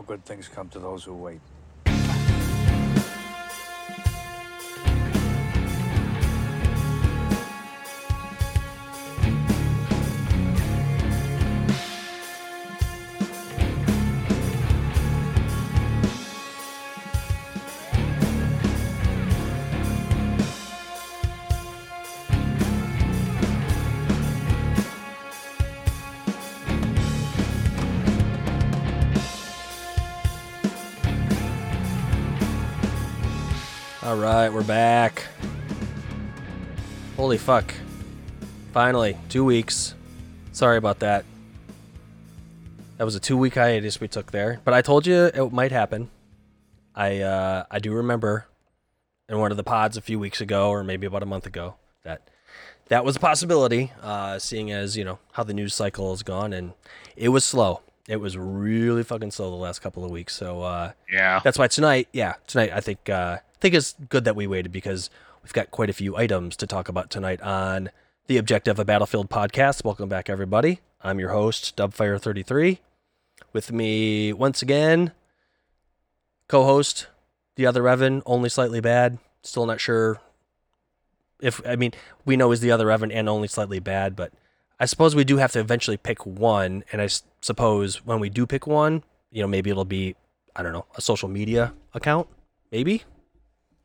All good things come to those who wait. All right, we're back. Holy fuck. Finally, two weeks. Sorry about that. That was a two week hiatus we took there, but I told you it might happen. I uh, I do remember in one of the pods a few weeks ago, or maybe about a month ago, that that was a possibility. Uh, seeing as you know how the news cycle has gone, and it was slow. It was really fucking slow the last couple of weeks. So uh, Yeah. that's why tonight, yeah, tonight I think uh, I think it's good that we waited because we've got quite a few items to talk about tonight on the Objective of Battlefield podcast. Welcome back, everybody. I'm your host, Dubfire33. With me once again, co-host, the other Evan, only slightly bad. Still not sure if I mean we know is the other Evan and only slightly bad, but I suppose we do have to eventually pick one, and I suppose when we do pick one, you know, maybe it'll be I don't know, a social media account, maybe.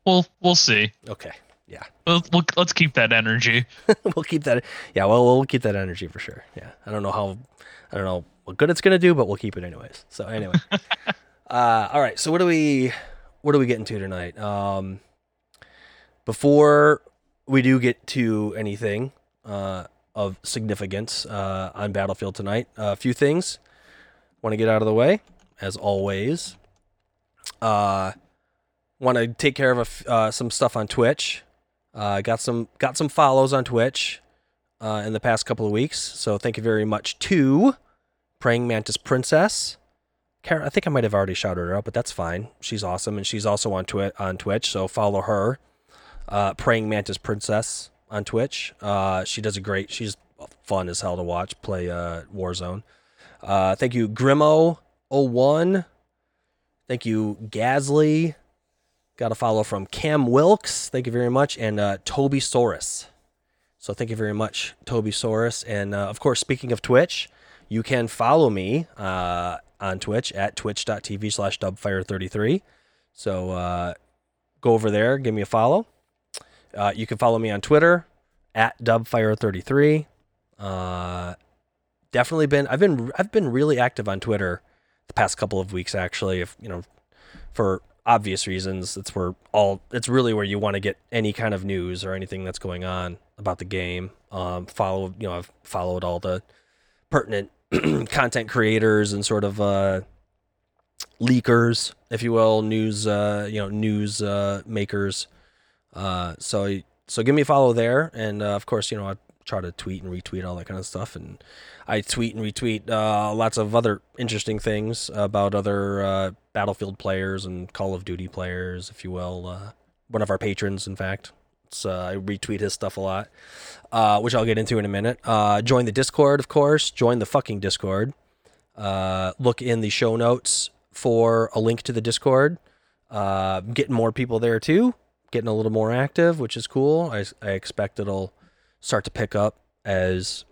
We'll we'll see. Okay, yeah, We'll, we'll, let's keep that energy. we'll keep that. Yeah, well, we'll keep that energy for sure. Yeah, I don't know how, I don't know what good it's gonna do, but we'll keep it anyways. So anyway, uh, all right. So what do we, what are we getting to tonight? Um, before we do get to anything uh, of significance uh, on Battlefield tonight, a few things want to get out of the way, as always. Uh, want to take care of uh, some stuff on Twitch. Uh, got some got some follows on Twitch uh, in the past couple of weeks, so thank you very much to Praying Mantis Princess. Kara, I think I might have already shouted her out, but that's fine. She's awesome, and she's also on Twi- on Twitch, so follow her. Uh, Praying Mantis Princess on Twitch. Uh, she does a great. She's fun as hell to watch play uh, Warzone. Uh, thank you, Grimo01. Thank you, Gasly. Got a follow from Cam Wilkes. Thank you very much. And uh, Toby Saurus. So thank you very much, Toby Saurus. And uh, of course, speaking of Twitch, you can follow me uh, on Twitch at twitch.tv slash dubfire33. So uh, go over there, give me a follow. Uh, you can follow me on Twitter at dubfire33. Uh, definitely been I've been I've been really active on Twitter the past couple of weeks actually. If you know, for obvious reasons, it's where all it's really where you want to get any kind of news or anything that's going on about the game. Um, follow you know I've followed all the pertinent content creators and sort of uh, leakers, if you will, news uh, you know news uh, makers. Uh, so so give me a follow there, and uh, of course you know I try to tweet and retweet all that kind of stuff, and I tweet and retweet uh, lots of other interesting things about other uh, Battlefield players and Call of Duty players, if you will. Uh, one of our patrons, in fact. Uh, I retweet his stuff a lot, uh, which I'll get into in a minute. Uh, join the Discord, of course. Join the fucking Discord. Look in the show notes for a link to the Discord. Getting more people there too. Getting a little more active, which is cool. I, I expect it'll start to pick up as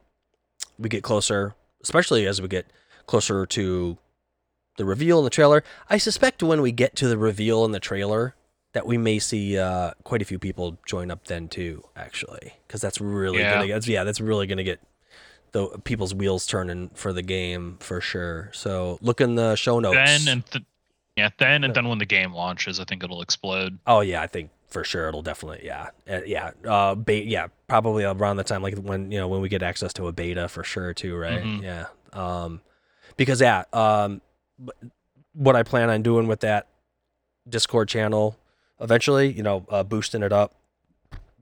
we get closer, especially as we get closer to the reveal in the trailer. I suspect when we get to the reveal in the trailer that we may see uh, quite a few people join up then too, actually, because that's really Yeah. gonna get yeah, that's really gonna get the people's wheels turning for the game for sure. So look in the show notes. Then and th- yeah, then and then when the game launches, I think it'll explode. Oh yeah, I think for sure. It'll definitely yeah. Uh, yeah uh be- yeah probably around the time like when you know when we get access to a beta for sure too right? Mhm. yeah um because yeah um what I plan on doing with that Discord channel eventually you know uh, boosting it up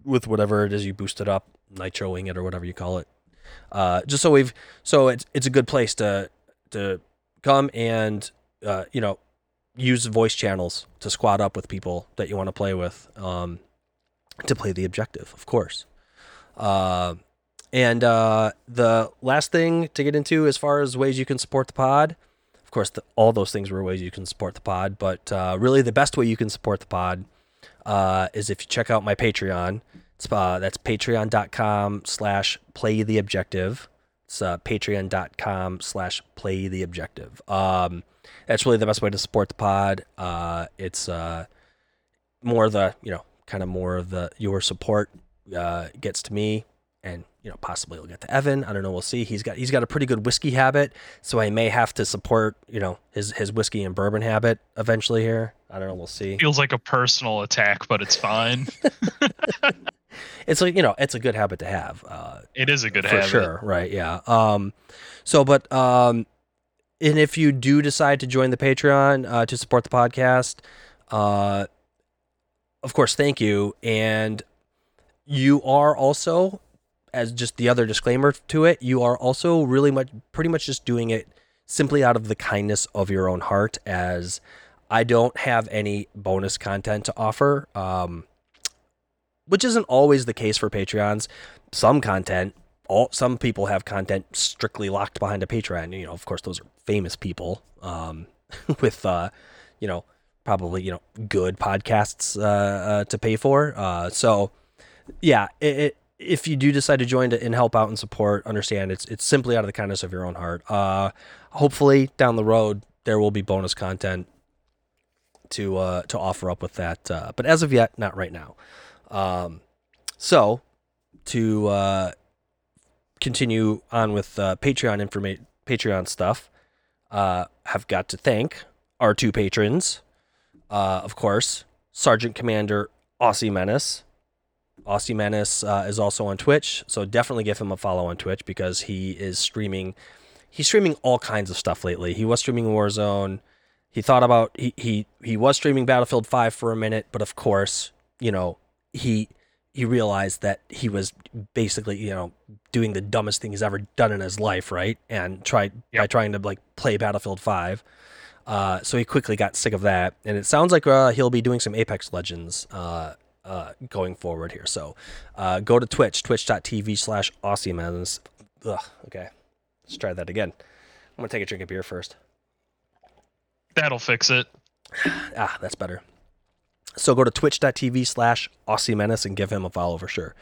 with whatever it is you boost it up nitroing it or whatever you call it uh just so we've so it's it's a good place to to come and uh you know use voice channels to squad up with people that you want to play with um, to play the objective, of course. Uh, and uh, the last thing to get into as far as ways you can support the pod, of course, the, all those things were ways you can support the pod. But uh, really, the best way you can support the pod uh, is if you check out my Patreon. It's, uh, that's patreon.com slash play the objective. It's uh, patreon.com slash play the objective. Um, that's really the best way to support the pod. Uh, it's uh, more the, you know, kind of more of the, your support uh, gets to me and you know possibly it'll get to Evan. I don't know. We'll see. He's got he's got a pretty good whiskey habit, so I may have to support you know his his whiskey and bourbon habit eventually here. I don't know. We'll see. Feels like a personal attack, but it's fine. It's like you know it's a good habit to have. Uh, it is a good for habit. sure, right? Yeah. Um, so but um, and if you do decide to join the Patreon uh, to support the podcast, uh, of course, thank you. And you are also, as just the other disclaimer to it, you are also really much, pretty much just doing it simply out of the kindness of your own heart. As I don't have any bonus content to offer, um, which isn't always the case for Patreons. Some content, all some people have content strictly locked behind a Patreon. You know, of course, those are famous people um, with, uh, you know, probably you know good podcasts uh, uh, to pay for. Uh, so yeah, it, it, if you do decide to join to, and help out and support, understand it's it's simply out of the kindness of your own heart. Uh, hopefully down the road there will be bonus content to uh, to offer up with that, but as of yet, not right now. Um, so to continue on with uh, Patreon information, Patreon stuff, uh, have got to thank our two patrons, uh, of course, Sergeant Commander Aussie Menace. Aussie Menace uh, is also on Twitch, so definitely give him a follow on Twitch because he is streaming. He's streaming all kinds of stuff lately. He was streaming Warzone. He thought about he he he was streaming Battlefield 5 for a minute, but of course, you know, he he realized that he was basically, you know, doing the dumbest thing he's ever done in his life, right? And tried by trying to like play Battlefield 5. Uh, so he quickly got sick of that, and it sounds like uh, he'll be doing some Apex Legends uh, uh, going forward here. So uh, go to Twitch, twitch.tv slash Aussiemans. Ugh, okay, let's try that again. I'm gonna take a drink of beer first. That'll fix it. Ah, that's better. So go to twitch.tv slash Aussie Menace and give him a follow for sure.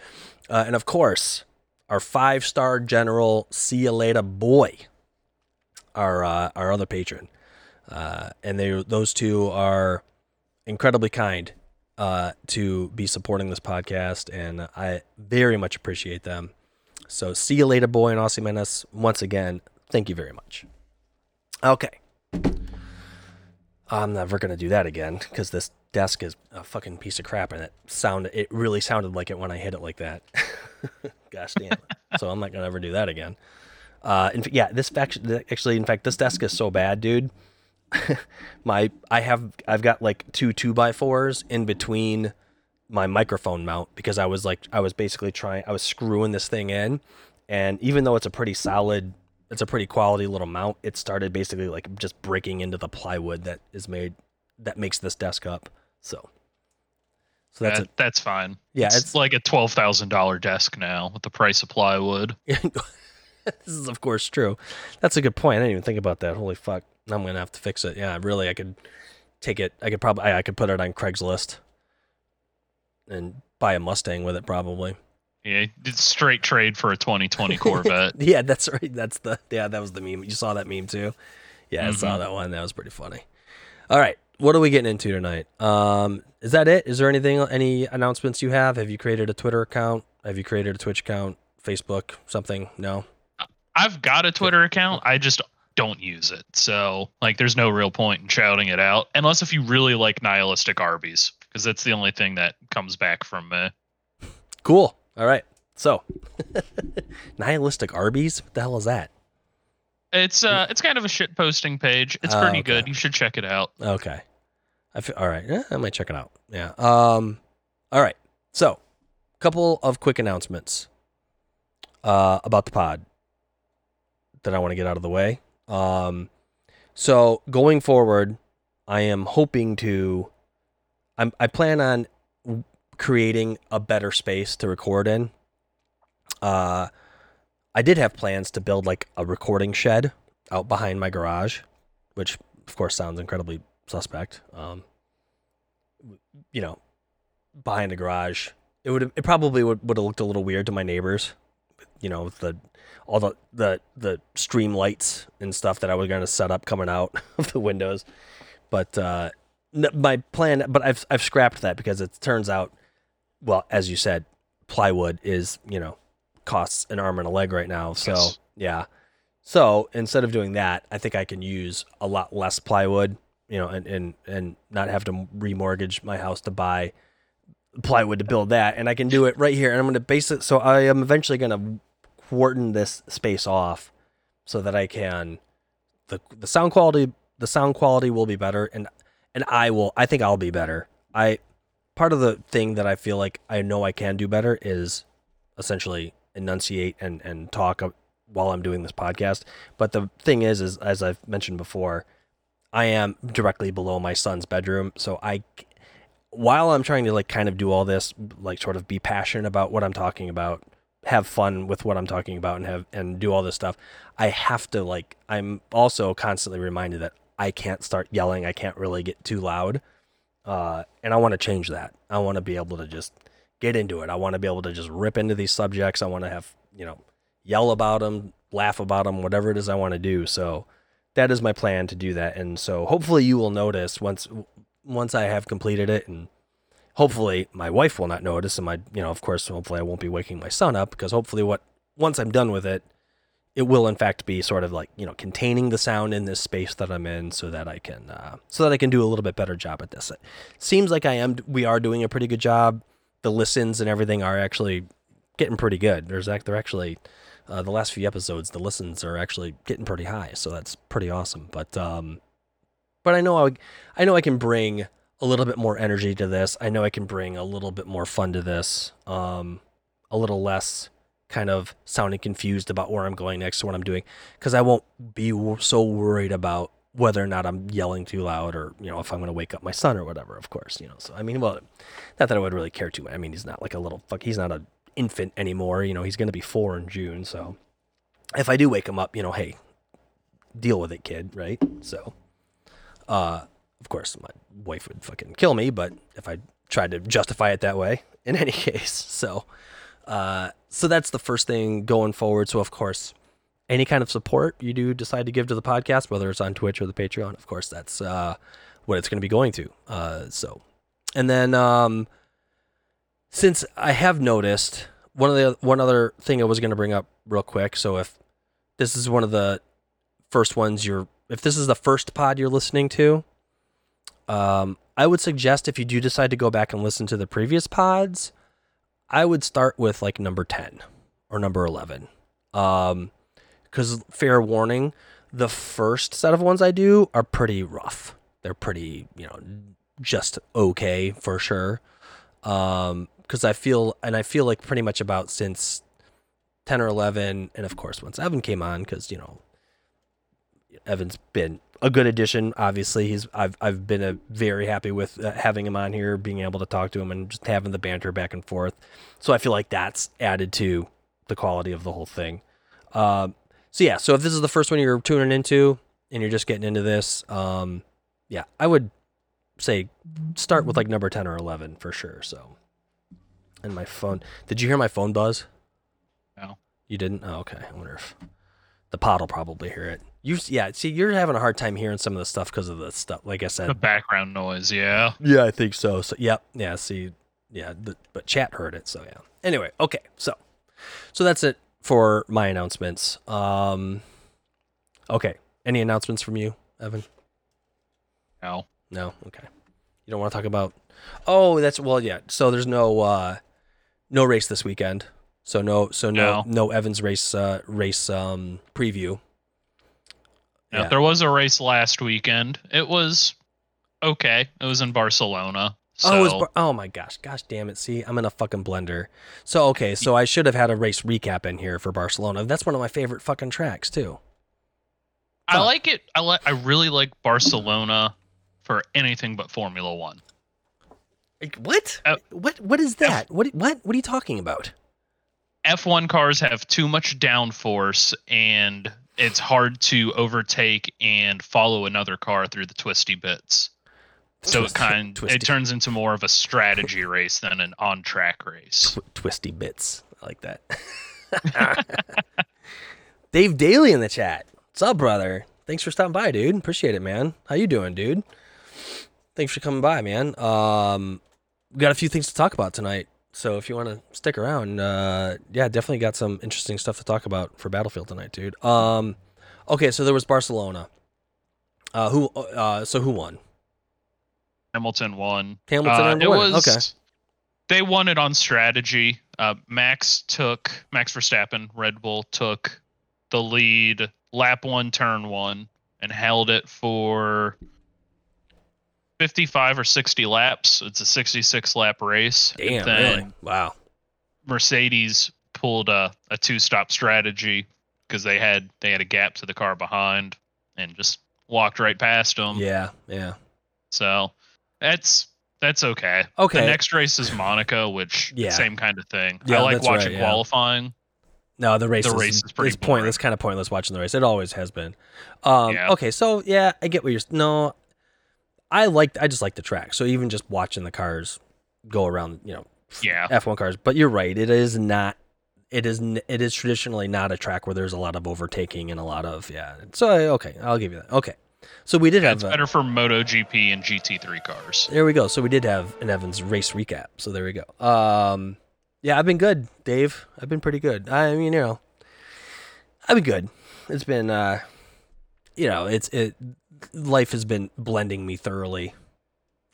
Uh, and of course, our five star general, see you later, boy, our uh, our other patron, uh, and they those two are incredibly kind uh, to be supporting this podcast, and I very much appreciate them. So see you later, boy, and Aussie Menace. Once again, thank you very much. Okay. I'm never gonna do that again because this desk is a fucking piece of crap, and it sound it really sounded like it when I hit it like that. Gosh damn! so I'm not gonna ever do that again. Uh, in, yeah, this fact- actually, in fact, this desk is so bad, dude. my I have I've got like two two by fours in between my microphone mount because I was like I was basically trying I was screwing this thing in, and even though it's a pretty solid it's a pretty quality little mount. It started basically like just breaking into the plywood that is made that makes this desk up. So, so that's That- that's fine. Yeah, it's, it's- like a twelve thousand dollar desk now with the price of plywood. this is of course true. That's a good point. I didn't even think about that. Holy fuck! I'm gonna have to fix it. Yeah, really, I could take it. I could probably I, I could put it on Craigslist and buy a Mustang with it probably. Yeah, it's straight trade for a 2020 Corvette. yeah, that's right. That's the yeah. That was the meme. You saw that meme too. Yeah, I saw Mhm. that one. That was pretty funny. All right, what are we getting into tonight? Um, is that it? Is there anything? Any announcements you have? Have you created a Twitter account? Have you created a Twitch account? Facebook? Something? No. I've got a Twitter account. I just don't use it. So, like, there's no real point in shouting it out, unless if you really like nihilistic Arby's, because that's the only thing that comes back from me. Cool. All right. So, nihilistic Arby's. What the hell is that? It's uh, it's kind of a shit posting page. It's Oh, pretty okay. good. You should check it out. Okay. I feel, all right. Yeah, I might check it out. Yeah. Um. All right. So, couple of quick announcements uh, about the pod that I want to get out of the way. Um. So going forward, I am hoping to. I'm. I plan on creating a better space to record in. Uh, I did have plans to build like a recording shed out behind my garage. which of course sounds incredibly suspect. Um, you know, behind the garage, it would it probably would would have looked a little weird to my neighbors. You know, with the all the the the stream lights and stuff that I was going to set up coming out of the windows, but uh, my plan. But I've I've scrapped that because it turns out, well, as you said, plywood is you know costs an arm and a leg right now. So Yes. yeah. So instead of doing that, I think I can use a lot less plywood, you know, and and and not have to remortgage my house to buy plywood to build that, and I can do it right here. And I'm going to base it. So I am eventually going to quarten this space off so that I can the the sound quality the sound quality will be better, and and I will I think I'll be better. I part of the thing that I feel like I know I can do better is essentially enunciate and and talk uh, while I'm doing this podcast. But the thing is, is as I've mentioned before, I am directly below my son's bedroom, so I while I'm trying to like kind of do all this, like sort of be passionate about what I'm talking about, have fun with what I'm talking about, and have and do all this stuff, I have to like I'm also constantly reminded that I can't start yelling. I can't really get too loud, uh, and I want to change that. I want to be able to just get into it. I want to be able to just rip into these subjects. I want to have you know yell about them, laugh about them, whatever it is I want to do. So that is my plan to do that. And so hopefully you will notice once once I have completed it and hopefully my wife will not notice and my you know of course hopefully I won't be waking my son up because hopefully what once I'm done with it it will in fact be sort of like you know containing the sound in this space that I'm in so that I can uh, so that I can do a little bit better job at this. It seems like I am we are doing a pretty good job. The listens and everything are actually getting pretty good. There's act they're actually uh, the last few episodes the listens are actually getting pretty high, so that's pretty awesome. But um, but I know I, I know I can bring a little bit more energy to this. I know I can bring a little bit more fun to this. Um, a little less kind of sounding confused about where I'm going next to what I'm doing because I won't be so worried about whether or not I'm yelling too loud or you know if I'm going to wake up my son or whatever. Of course, you know. So I mean, well, not that I would really care too much. I mean, he's not like a little fuck. He's not an infant anymore. You know, he's going to be four in June. So if I do wake him up, you know, hey, deal with it, kid. Right. So, uh, of course, my wife would fucking kill me, but if I tried to justify it that way, in any case, so, uh, so that's the first thing going forward. So, of course, any kind of support you do decide to give to the podcast, whether it's on Twitch or the Patreon, of course, that's uh, what it's going to be going to. Uh, so, and then um, since I have noticed one of the one other thing I was going to bring up real quick. So if this is one of the first ones you're, if this is the first pod you're listening to, um, I would suggest if you do decide to go back and listen to the previous pods, I would start with like number ten or number eleven. Um, because fair warning, the first set of ones I do are pretty rough. They're pretty, you know, just okay for sure. Um, because I feel and I feel like pretty much about since ten or eleven, and of course once Evan came on, because you know, Evan's been a good addition. Obviously, he's I've I've been a, very happy with uh, having him on here, being able to talk to him, and just having the banter back and forth. So I feel like that's added to the quality of the whole thing. Um, so yeah, so if this is the first one you're tuning into and you're just getting into this, um, yeah, I would say start with like number 10 or 11 for sure. So, and my phone, did you hear my phone buzz? No. You didn't? Oh, okay. I wonder if the pod will probably hear it. You, yeah, see, you're having a hard time hearing some of the stuff because of the stuff. Like I said, The background noise, yeah. yeah, I think so. So, yep, yeah. See, yeah, the, but chat heard it. So, yeah. Anyway, okay. So, so that's it for my announcements. Um, okay. Any announcements from you, Evan? No. No. Okay. You don't want to talk about? Oh, that's well, yeah. So there's no uh, no race this weekend. So no, so no, no, No. Evans race uh, race um preview. Now, Yeah. There was a race last weekend. It was okay. It was in Barcelona. So oh, Bar- oh my gosh, gosh damn it! See, I'm in a fucking blender. So okay, so I should have had a race recap in here for Barcelona. That's one of my favorite fucking tracks too. I like it. I like. I really like Barcelona for anything but Formula One. Like, what? Uh, what? What is that? What? What? What are you talking about? F1 cars have too much downforce and it's hard to overtake and follow another car through the twisty bits. So Twist- it kind twisty. it turns into more of a strategy race than an on track race. Tw- twisty bits. I like that. Dave Daly in the chat. What's up, brother? Thanks for stopping by, dude. Appreciate it, man. How you doing, dude? Thanks for coming by, man. Um, we got a few things to talk about tonight. So if you want to stick around, uh, yeah, definitely got some interesting stuff to talk about for Battlefield tonight, dude. Um, okay, so there was Barcelona. Uh, who? Uh, so who won? Hamilton won. Hamilton Uh, won. was Okay. they won it on strategy. Uh, Max took Max Verstappen, Red Bull took the lead lap one, turn one, and held it for 55 or 60 laps. It's a 66 lap race. And Damn, then really? Wow. Mercedes pulled a, a two stop strategy because they had they had a gap to the car behind and just walked right past them. Yeah, yeah. So that's that's okay. Okay. The next race is Monaco, which Yeah. same kind of thing. Yeah, I like that's right, watching yeah. qualifying. No, the race, The is, race is pretty it's pointless. Kind of pointless watching the race. It always has been. Um, Yeah. Okay, so yeah, I get what you're. No, I like. I just like the track. So even just watching the cars go around, you know, Yeah. F1 cars. But you're right. It is not. it is it is traditionally not a track where there's a lot of overtaking and a lot of yeah. So okay, I'll give you that. Okay, so we did have. It's uh, better for MotoGP and GT3 cars. there we go. So we did have an Evans race recap. So there we go. Um, yeah, I've been good, Dave. I've been pretty good. I mean, you know, I've been good. It's been, uh, you know, it's it. Life has been blending me thoroughly,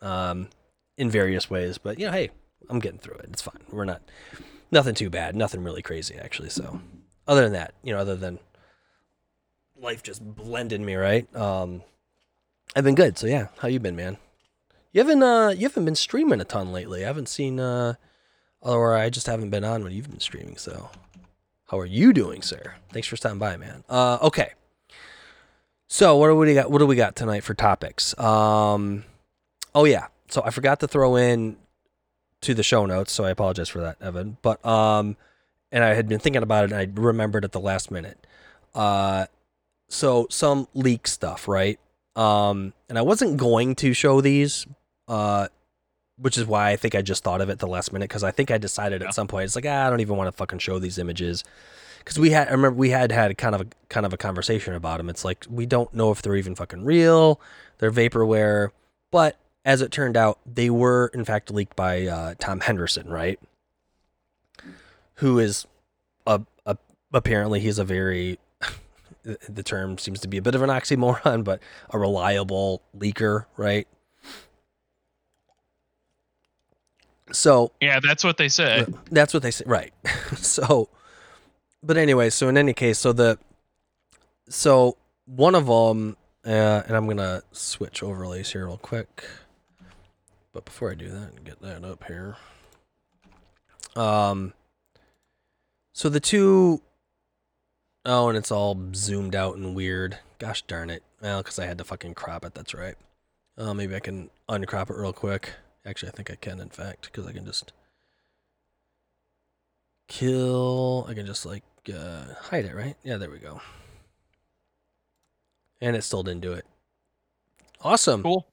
um, in various ways. But you know, hey, I'm getting through it. It's fine. We're not nothing too bad. Nothing really crazy actually. So, other than that, you know, other than life just blended me right. Um, I've been good. So yeah, how you been, man? You haven't uh you haven't been streaming a ton lately. I haven't seen uh or I just haven't been on when you've been streaming, so how are you doing, sir? Thanks for stopping by, man. Uh okay. So what do we got what do we got tonight for topics? Um oh yeah. So I forgot to throw in to the show notes, so I apologize for that, Evan. But um and I had been thinking about it and I remembered at the last minute. Uh so some leak stuff, right? Um, and I wasn't going to show these, uh, which is why I think I just thought of it the last minute because I think I decided Yeah. at some point it's like ah, I don't even want to fucking show these images because we had I remember we had had kind of a kind of a conversation about them. It's like we don't know if they're even fucking real, they're vaporware, but as it turned out, they were in fact leaked by uh, Tom Henderson, right? Who is a, a apparently he's a very the term seems to be a bit of an oxymoron, but a reliable leaker, right? So Yeah, that's what they said. that's what they said, right? so, but anyway, so in any case, so the so one of them, uh, and I'm gonna switch overlays here real quick. But before I do that, and get that up here. Um. So the two Oh, and it's all zoomed out and weird. Gosh darn it. Well, because I had to fucking crop it. That's right. Uh, maybe I can uncrop it real quick. Actually, I think I can, in fact, because I can just kill. I can just like uh, hide it, right? Yeah, there we go. And it still didn't do it. Awesome. Cool.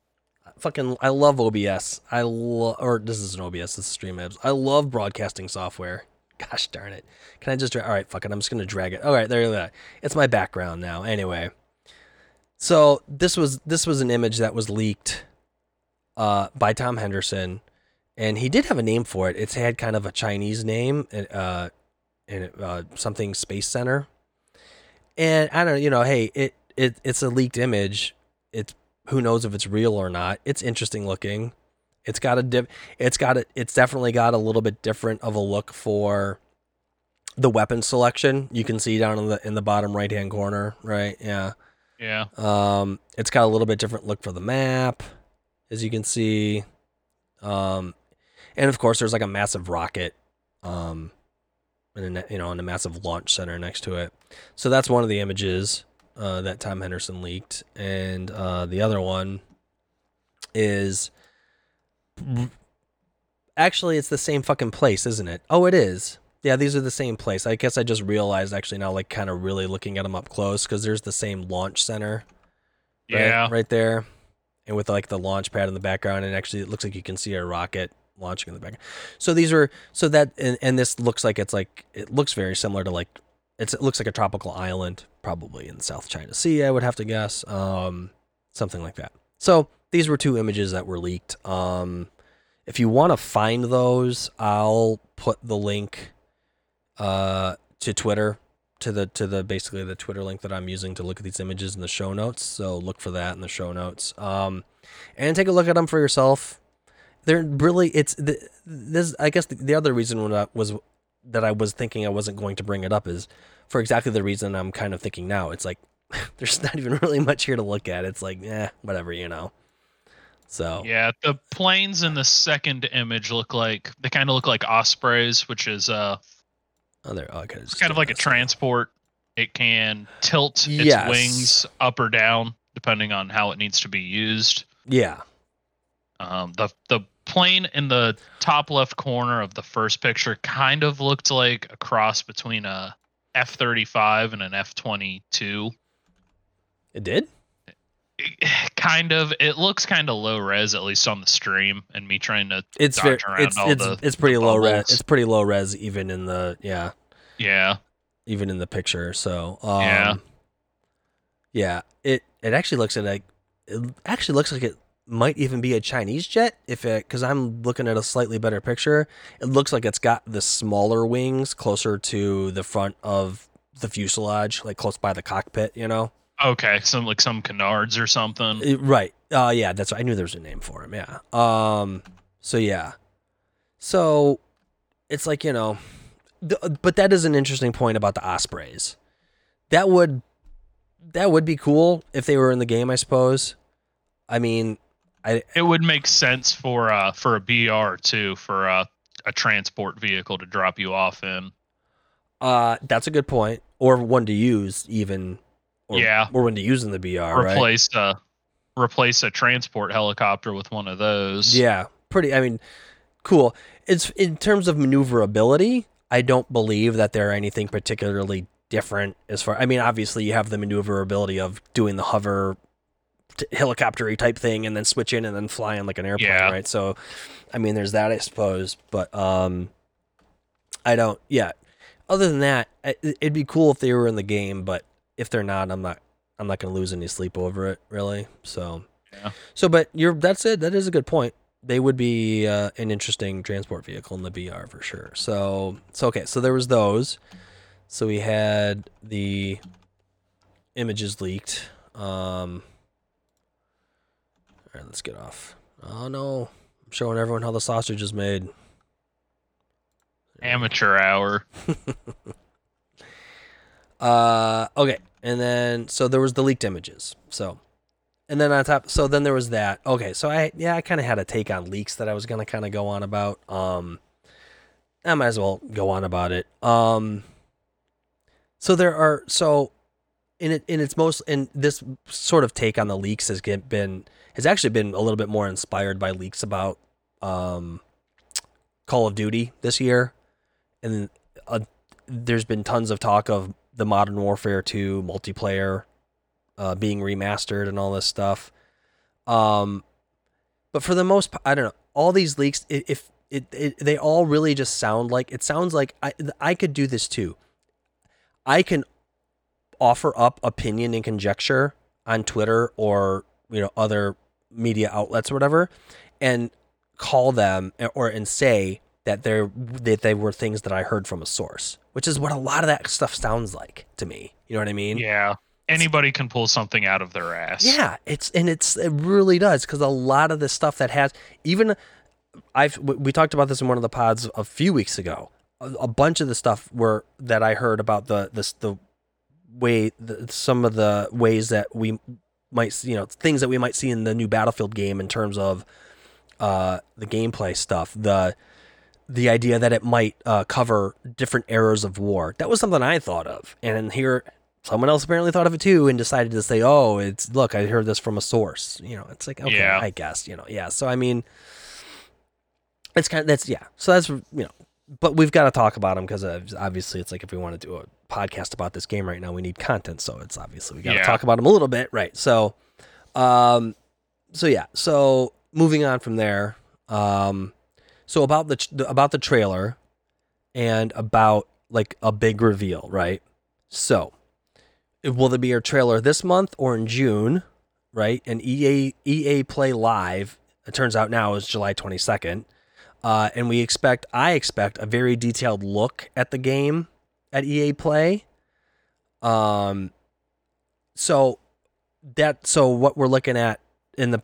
Fucking, I love OBS. I love, or this is an OBS. This is StreamLabs. I love broadcasting software. Gosh darn it. Can I just drag? All right, fuck it. I'm just gonna drag it. All right, there you go. It's my background now. Anyway, so this was this was an image that was leaked uh, by Tom Henderson, and he did have a name for it. It's had kind of a Chinese name, uh, and uh, something Space Center. And I don't know, you know, hey, it it it's a leaked image. It's who knows if it's real or not. It's interesting looking. It's got a dip. It's got a. It's definitely got a little bit different of a look for the weapon selection. You can see down in the in the bottom right hand corner, right? Yeah. Yeah. Um, it's got a little bit different look for the map, as you can see. Um, and of course, there's like a massive rocket, um, and a, you know, and a massive launch center next to it. So that's one of the images uh, that Tom Henderson leaked, and uh, the other one is actually it's the same fucking place, isn't it? Oh, it is. Yeah, these are the same place. I guess I just realized actually now, like kind of really looking at them up close because there's the same launch center. right- Yeah. right there, and with like the launch pad in the background, and actually it looks like you can see a rocket launching in the background. So these are so that and, and this looks like it's like it looks very similar to like it looks like a tropical island, probably in South China Sea. I would have to guess, um, something like that. So these were two images that were leaked. Um, if you want to find those, I'll put the link uh, to Twitter to the to the basically the Twitter link that I'm using to look at these images in the show notes. So look for that in the show notes. Um, and take a look at them for yourself. They're really it's the, this. I guess the, the other reason I was that I was thinking I wasn't going to bring it up is for exactly the reason I'm kind of thinking now. It's like there's not even really much here to look at. It's like eh, whatever, you know. So Yeah, the planes in the second image look like they kind of look like ospreys, which is uh oh, there. Oh, okay, it's kind of like a transport. It can tilt its Yes. wings up or down depending on how it needs to be used. Yeah, Um, the the plane in the top left corner of the first picture kind of looked like a cross between a F thirty five and an F twenty two. it did. Kind of. It looks kind of low res, at least on the stream, and me trying to It's very, it's it's the- it's pretty low res. It's pretty low res even in the yeah yeah. even in the picture. So um, Yeah. yeah. It it actually looks like it actually looks like it might even be a Chinese jet if it because I'm looking at a slightly better picture. It looks like it's got the smaller wings closer to the front of the fuselage, like close by the cockpit. You know. Okay, some like some canards or something. Right. Uh yeah, that's I knew there was a name for him. Yeah. Um so yeah. So it's like, you know, th- but that is an interesting point about the ospreys. That would that would be cool if they were in the game, I suppose. I mean, It would make sense for uh for a BR too for uh, a transport vehicle to drop you off in. uh that's a good point or one to use even or, Yeah. or one to use in the BR, right? replace a replace a transport helicopter with one of those. Yeah, pretty. I mean, cool. It's in terms of maneuverability. I don't believe that they're anything particularly different as far. I mean, obviously you have the maneuverability of doing the hover t- helicoptery type thing and then switch in and then fly in like an airplane, Yeah. right? So, I mean, there's that, I suppose. But um, I don't. Yeah. Other than that, I- it'd be cool if they were in the game, but if they're not, I'm not. I'm not going to lose any sleep over it, really. So. Yeah. So, but you're that's it. That is a good point. They would be uh, an interesting transport vehicle in the BR for sure. So, so okay. So there was those. So we had the images leaked. Um, all right, let's get off. Oh no, I'm showing everyone how the sausage is made. Amateur hour. Uh, okay, and then so there was the leaked images. So, and then on top, so then there was that. Okay, so I yeah, I kind of had a take on leaks that I was gonna kind of go on about. Um, I might as well go on about it. Um, so there are so in it in its most in this sort of take on the leaks has been has actually been a little bit more inspired by leaks about um Call of Duty this year, and uh, there's been tons of talk of the Modern Warfare 2 multiplayer uh, being remastered and all this stuff. Um, but for the most, part, I don't know. All these leaks, if it, it, they all really just sound like it sounds like I I could do this too. I can offer up opinion and conjecture on Twitter or you know other media outlets or whatever, and call them or and say that they're that they were things that I heard from a source, which is what a lot of that stuff sounds like to me. You know what I mean? Yeah. Anybody can pull something out of their ass. Yeah, it's and it's it really does because a lot of the stuff that has even I've we we talked about this in one of the pods a few weeks ago. A, a bunch of the stuff were that I heard about the this the way the, some of the ways that we might you know things that we might see in the new Battlefield game in terms of uh the gameplay stuff the the idea that it might uh, cover different eras of war. That was something I thought of. And here someone else apparently thought of it too and decided to say oh it's look I heard this from a source. You know it's like okay Yeah. I guess you know yeah. So I mean it's kind of that's yeah. So that's you know but we've got to talk about them because obviously it's like if we want to do a podcast about this game right now, we need content. So it's obviously we got to Yeah. talk about them a little bit, right? So, um, so yeah. So moving on from there, um, so about the the- about the trailer and about like a big reveal, right? So, will there be a trailer this month or in June, right? And EA EA Play Live, it turns out now is July 22nd. Uh, and we expect, I expect, a very detailed look at the game at EA Play. Um, so that so what we're looking at in the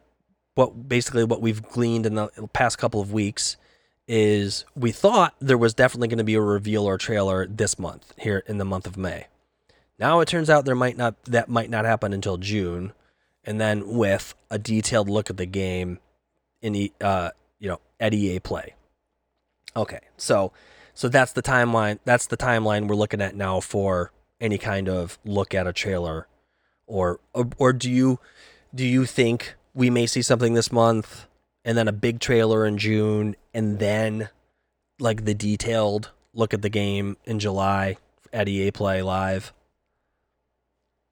what basically what we've gleaned in the past couple of weeks is we thought there was definitely going to be a reveal or trailer this month here in the month of May. Now it turns out there might not that might not happen until June, and then with a detailed look at the game in uh you know at EA Play. Okay, so so that's the timeline. That's the timeline we're looking at now for any kind of look at a trailer, or or, or do you do you think we may see something this month and then a big trailer in June and then like the detailed look at the game in July at EA Play Live?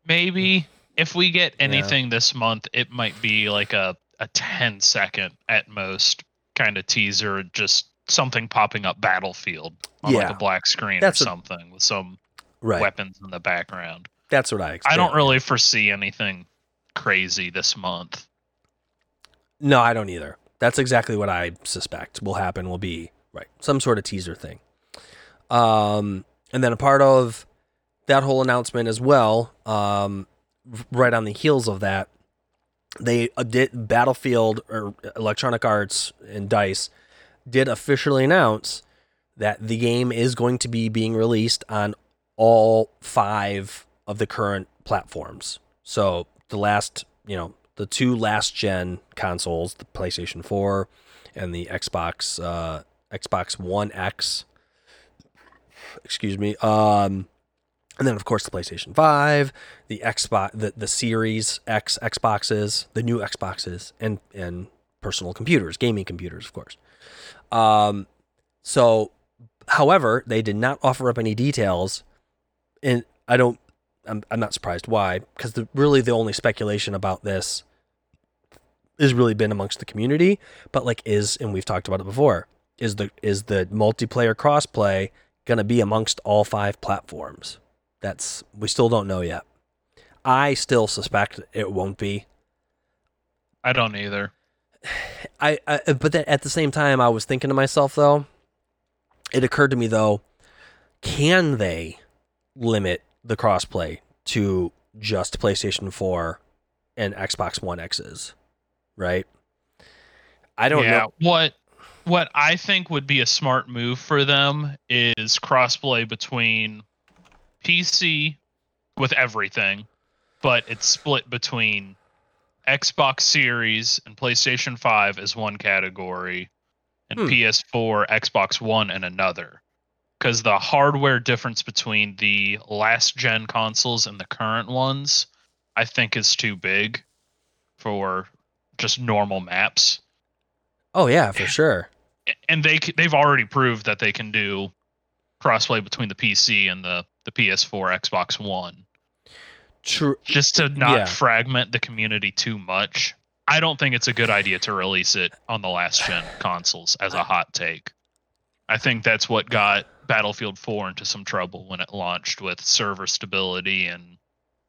Maybe hmm. if we get anything this month, it might be like a, a 10 second at most kind of teaser, just something popping up battlefield on like a black screen That's or a- something with some Right. weapons in the background. That's what I expect. I don't really foresee anything crazy this month. No, I don't either. That's exactly what I suspect will happen. Will be right some sort of teaser thing. Um, and then a part of that whole announcement as well. Um, right on the heels of that, they uh, did Battlefield or Electronic Arts and Dice did officially announce that the game is going to be being released on all five of the current platforms. So the last, you know, the two last gen consoles, the PlayStation 4 and the Xbox uh, Xbox One X. Excuse me. Um, and then of course the PlayStation 5, the Xbox, the, the Series X Xboxes, the new Xboxes, and and personal computers, gaming computers, of course. Um, so, however, they did not offer up any details, and I don't. I'm, I'm not surprised why, because the, really the only speculation about this has really been amongst the community. But like, is and we've talked about it before. Is the is the multiplayer crossplay going to be amongst all five platforms? That's we still don't know yet. I still suspect it won't be. I don't either. I, I but then at the same time I was thinking to myself though it occurred to me though can they limit the crossplay to just PlayStation 4 and Xbox One X's right I don't yeah, know what what I think would be a smart move for them is crossplay between PC with everything, but it's split between Xbox Series and PlayStation 5 as one category and Hmm. PS4, Xbox One and another. Cuz the hardware difference between the last gen consoles and the current ones I think is too big for just normal maps oh yeah for sure and they they've already proved that they can do crossplay between the PC and the the PS4, Xbox One. true Just to not Yeah. fragment the community too much. I don't think it's a good idea to release it on the last gen consoles as a hot take. I think that's what got Battlefield 4 into some trouble when it launched with server stability and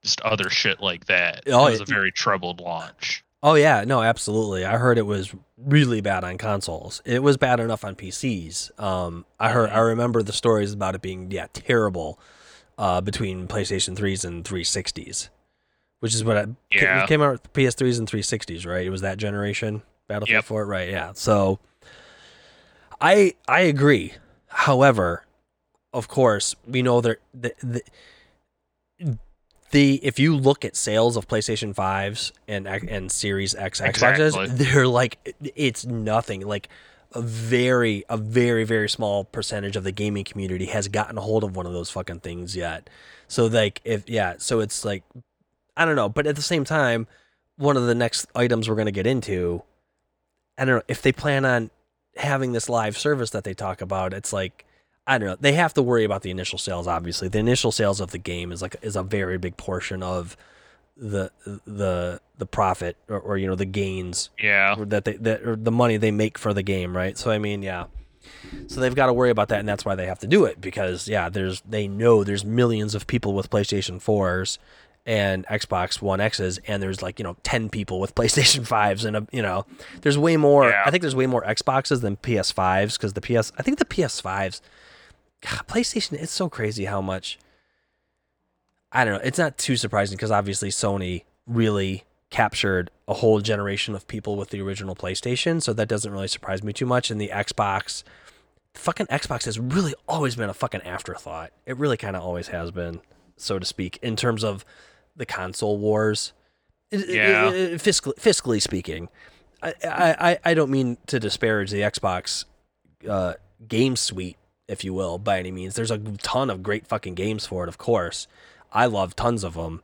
just other shit like that. Oh, it was a very troubled launch. Oh yeah, no, absolutely. I heard it was really bad on consoles. It was bad enough on PCs. Um, I heard, I Mhm. remember the stories about it being yeah terrible, uh, between PlayStation threes and 360s, which is what I Yeah. it came out with PS3s and 360s, right? It was that generation Battlefield Yep. 4, right? Yeah. So, I I agree. However, of course, we know there the, the the if you look at sales of PlayStation 5s and and Series X Xboxes, Exactly. they're like it's nothing. Like a very a very very small percentage of the gaming community has gotten a hold of one of those fucking things yet. So like if yeah, so it's like I don't know, but at the same time, one of the next items we're going to get into I don't know if they plan on having this live service that they talk about. It's like I don't know. They have to worry about the initial sales. Obviously, the initial sales of the game is like is a very big portion of the the the profit or, or you know the gains Yeah. that they that or the money they make for the game, right? So I mean, yeah. So they've got to worry about that, and that's why they have to do it because yeah, there's they know there's millions of people with PlayStation fours and Xbox One X's, and there's like you know ten people with PlayStation fives, and a, you know there's way more. Yeah. I think there's way more Xboxes than PS fives because the PS I think the PS fives, God, PlayStation. It's so crazy how much. I don't know. It's not too surprising because obviously Sony really captured a whole generation of people with the original PlayStation, so that doesn't really surprise me too much. And the Xbox, fucking Xbox has really always been a fucking afterthought. It really kind of always has been, so to speak, in terms of the console wars. It- it- Yeah. it- fiscally, fiscally speaking, I, I, I- I don't mean to disparage the Xbox uh, game suite, if you will, by any means. There's a ton of great fucking games for it, of course. I love tons of them.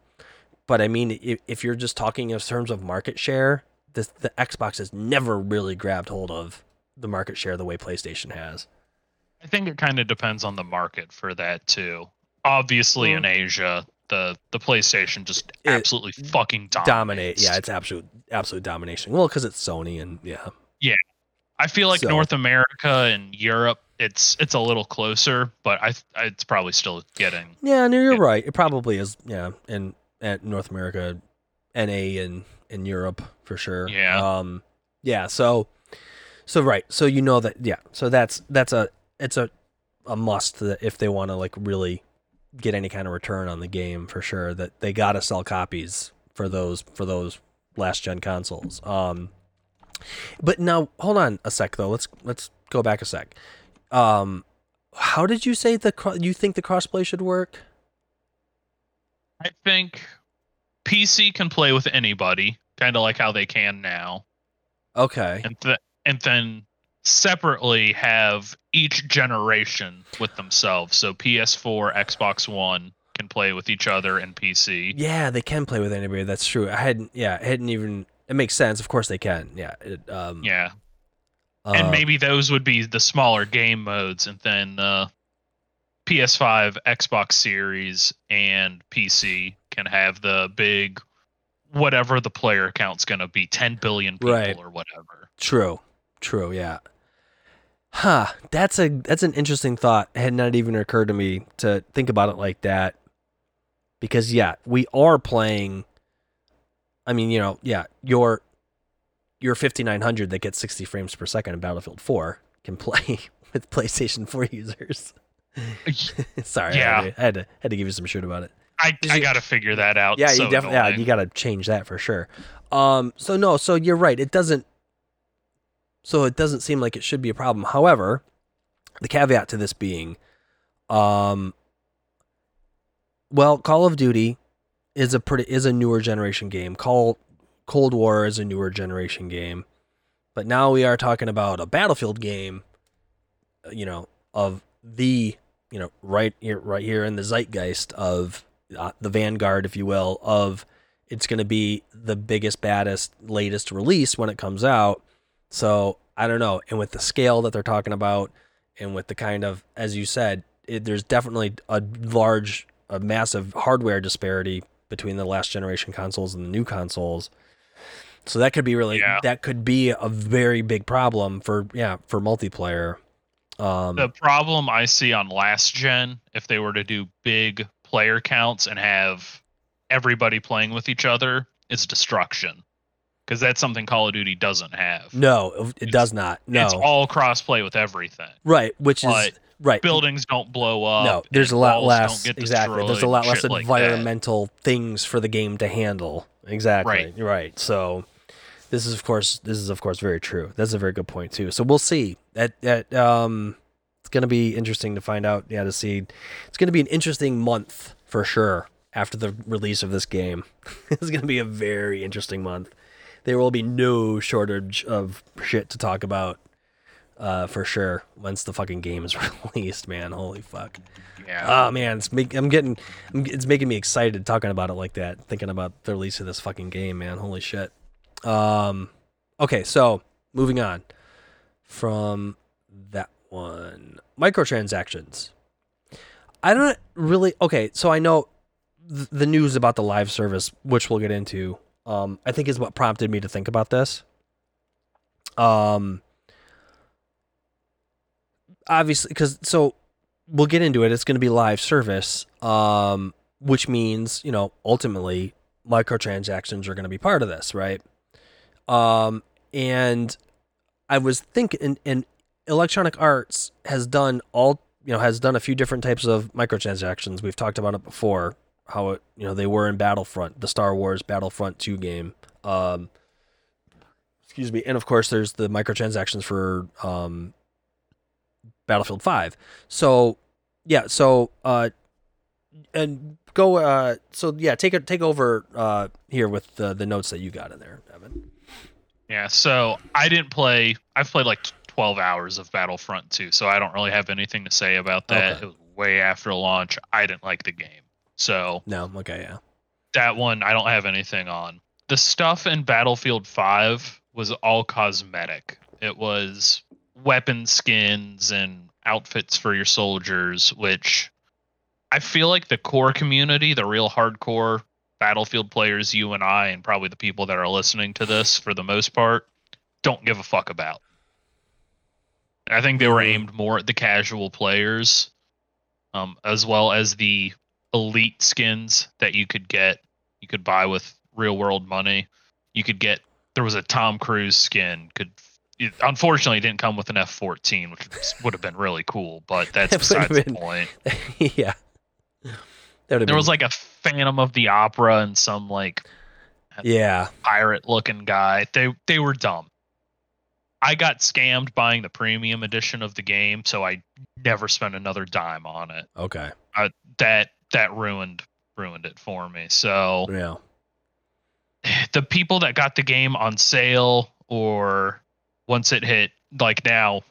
But I mean, if, if you're just talking in terms of market share, the, the Xbox has never really grabbed hold of the market share the way PlayStation has. I think it kind of depends on the market for that too. Obviously, in mm. Asia, the the PlayStation just It absolutely fucking dominates. Dominate, yeah, it's absolute, absolute domination. Well, because it's Sony, and yeah. yeah, I feel like So- North America and Europe, it's it's a little closer, but I it's probably still getting. yeah, no, you're right. It probably is, yeah, in at North America, NA, and in Europe for sure. Yeah. um, yeah. So, so right, so you know that, yeah. So that's that's a it's a a must that if they want to like really get any kind of return on the game for sure that they got to sell copies for those for those last gen consoles. Um but now hold on a sec though. Let's let's go back a sec. Um how did you say the cro- you think the crossplay should work? I think PC can play with anybody, kind of like how they can now, Okay. and th- and then separately have each generation with themselves. So PS4, Xbox One can play with each other, and PC. Yeah, they can play with anybody. That's true. I hadn't yeah, I hadn't even it makes sense. Of course they can. Yeah. It, um Yeah, uh, and maybe those would be the smaller game modes, and then uh, PS5, Xbox Series, and PC can have the big whatever the player count's going to be 10 billion people Right. or whatever. True. True, yeah. Huh. That's a that's an interesting thought. It had not even occurred to me to think about it like that. Because yeah, we are playing I mean, you know, yeah, your your 5900 that gets 60 frames per second in Battlefield 4 can play with PlayStation 4 users. Sorry, I, Yeah. had to, I had to had to give you some shit about it. I, I you- got to figure that out. Yeah, so you definitely yeah, you got to change that for sure. Um so no, so you're right. It doesn't so it doesn't seem like it should be a problem. However, the caveat to this being um well, Call of Duty is a pretty is a newer generation game. Call Cold War is a newer generation game. But now we are talking about a Battlefield game uh, you know of the you know right here right here in the zeitgeist of uh, the vanguard if you will of it's going to be the biggest baddest latest release when it comes out so i don't know and with the scale that they're talking about and with the kind of as you said it, there's definitely a large a massive hardware disparity between the last generation consoles and the new consoles so that could be really Yeah. that could be a very big problem for yeah for multiplayer um the problem I see on last gen, if they were to do big player counts and have everybody playing with each other, is destruction. Because that's something Call of Duty doesn't have. no it It's- does not no It's all crossplay with everything. right which is right Buildings don't blow up. no there's a lot less exactly there's a lot less shit like environmental things for the game to handle exactly Right. Right so this is of course this is of course very true that's a very good point too so we'll see that that um it's going to be interesting to find out yeah to see it's going to be an interesting month for sure after the release of this game it's going to be a very interesting month there will be no shortage of shit to talk about uh, for sure once the fucking game is released man holy fuck Yeah. Oh man, it's make, I'm getting, I'm, it's making me excited talking about it like that. Thinking about the release of this fucking game, man. Holy shit. Um, okay, so moving on from that one. microtransactions. I don't really. Okay, so I know th- the news about the live service, which we'll get into. Um, I think is what prompted me to think about this. Um, obviously, because so we'll get into it. It's going to be live service, um, which means you know ultimately microtransactions are going to be part of this, right? Um, and I was thinking, and, and Electronic Arts has done all you know has done a few different types of microtransactions. We've talked about it before. How it you know they were in Battlefront, the Star Wars Battlefront Two game. Um, excuse me, and of course there's the microtransactions for um, Battlefield Five. So yeah, so uh, and go uh, so yeah, take it take over uh here with the the notes that you got in there. Yeah, so I didn't play. I've played like 12 hours of Battlefront 2, so I don't really have anything to say about that. Okay. It was way after launch. I didn't like the game. So No, okay, yeah. that one I don't have anything on. The stuff in Battlefield 5 was all cosmetic. It was weapon skins and outfits for your soldiers, which I feel like the core community, the real hardcore Battlefield players, you and I, and probably the people that are listening to this for the most part, don't give a fuck about. I think they were aimed more at the casual players, um, as well as the elite skins that you could get. You could buy with real world money. You could get. There was a Tom Cruise skin. Could it, unfortunately it didn't come with an F fourteen, which would have been really cool. But that's besides the point. yeah. There was like a Phantom of the Opera and some like yeah, pirate looking guy. They they were dumb. I got scammed buying the premium edition of the game, so I never spent another dime on it. okay, uh, That that ruined ruined it for me. So yeah, the people that got the game on sale or once it hit like now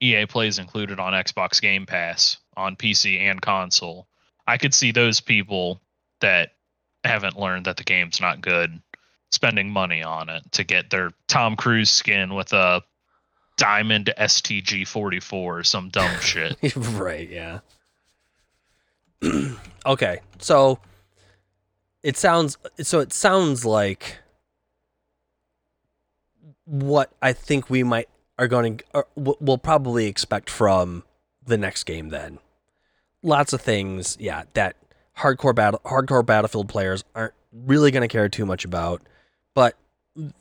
EA plays included on Xbox Game Pass on PC and console. I could see those people that haven't learned that the game's not good spending money on it to get their Tom Cruise skin with a diamond STG 44 or some dumb shit. right, yeah. okay, so it sounds so it sounds like what I think we might are going to we'll probably expect from the next game then. Lots of things, yeah, that hardcore battle hardcore battlefield players aren't really going to care too much about, but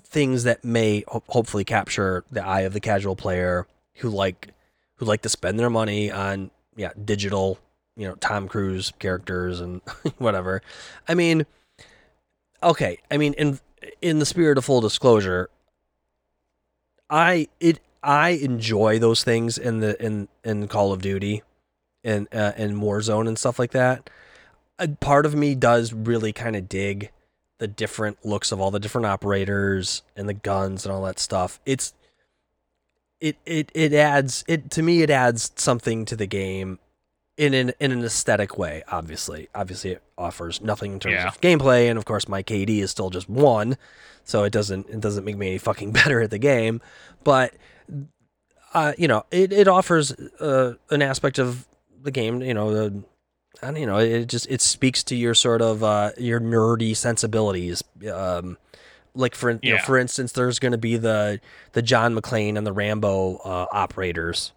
things that may ho- hopefully capture the eye of the casual player who like who like to spend their money on yeah digital you know Tom Cruise characters and whatever. I mean, okay. I mean, in in the spirit of full disclosure, I it I enjoy those things in the in in Call of Duty and uh, and Warzone and stuff like that. A part of me does really kind of dig the different looks of all the different operators and the guns and all that stuff. It's it it it adds it to me it adds something to the game in an in an aesthetic way obviously obviously it offers nothing in terms Yeah. of gameplay and of course my KD is still just 1 so it doesn't it doesn't make me any fucking better at the game but uh you know it it offers uh, an aspect of the game you know the I don't you know it just it speaks to your sort of uh your nerdy sensibilities um like for you know, for instance there's going to be the the John McClane and the Rambo uh, operators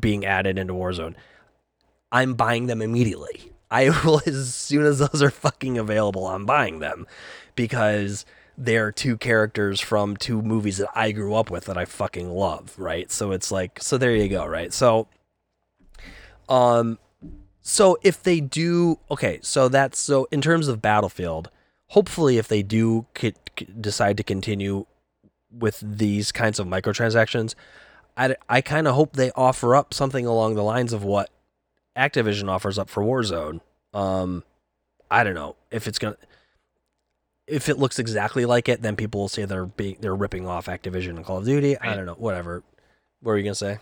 being added into Warzone. I'm buying them immediately. I will as soon as those are fucking available, I'm buying them because they're two characters from two movies that I grew up with that I fucking love, right? So it's like so there you go, right? So um so if they do okay, so that's so in terms of Battlefield, hopefully if they do c- c- decide to continue with these kinds of microtransactions, I, I kind of hope they offer up something along the lines of what Activision offers up for Warzone. Um, I don't know if it's gonna if it looks exactly like it, then people will say they're being they're ripping off Activision and Call of Duty. I don't know, whatever. What were you gonna say?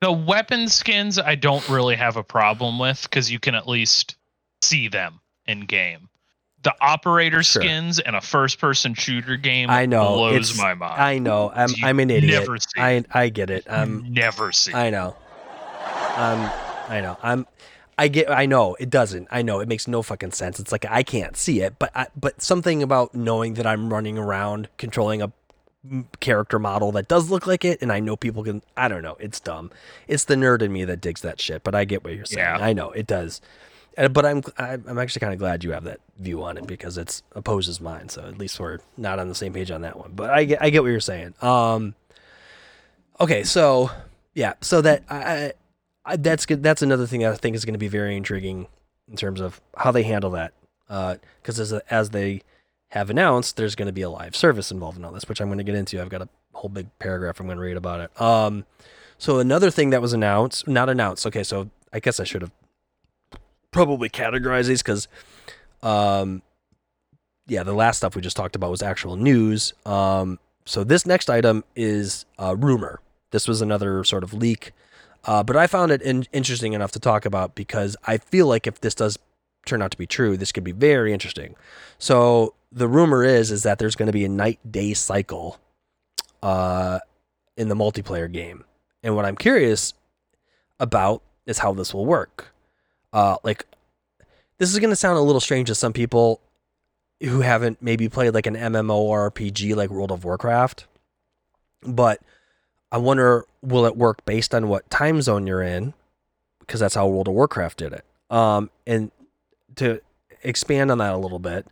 The weapon skins I don't really have a problem with because you can at least see them in game. The operator Sure. skins in a first person shooter game I know, blows my mind. I know I'm I'm an idiot. never see. I I get it. I'm never see. I know. Um, I know. I'm. I get. I know it doesn't. I know it makes no fucking sense. It's like I can't see it, but I, but something about knowing that I'm running around controlling a character model that does look like it, and I know people can. I don't know. It's dumb. It's the nerd in me that digs that shit. But I get what you're saying. Yeah. I know it does. Uh, But I'm I'm actually kind of glad you have that view on it because it's opposes mine. So at least we're not on the same page on that one. But I get I get what you're saying. Um. Okay, so yeah, so that I, I that's good. That's another thing that I think is going to be very intriguing in terms of how they handle that. Because as as they have announced, there's going to be a live service involved in all this, which I'm going to get into. I've got a whole big paragraph I'm going to read about it. Um, so another thing that was announced, not announced. Okay, so I guess I should have probably categorized these because, um, yeah, the last stuff we just talked about was actual news. Um, so this next item is a rumor. This was another sort of leak. Uh, but I found it in- interesting enough to talk about because I feel like if this does turn out to be true, this could be very interesting. So the rumor is is that there's going to be a night day cycle uh, in the multiplayer game, and what I'm curious about is how this will work. Uh, like this is going to sound a little strange to some people who haven't maybe played like an MMORPG like World of Warcraft, but I wonder will it work based on what time zone you're in because that's how World of Warcraft did it. Um, and to expand on that a little bit,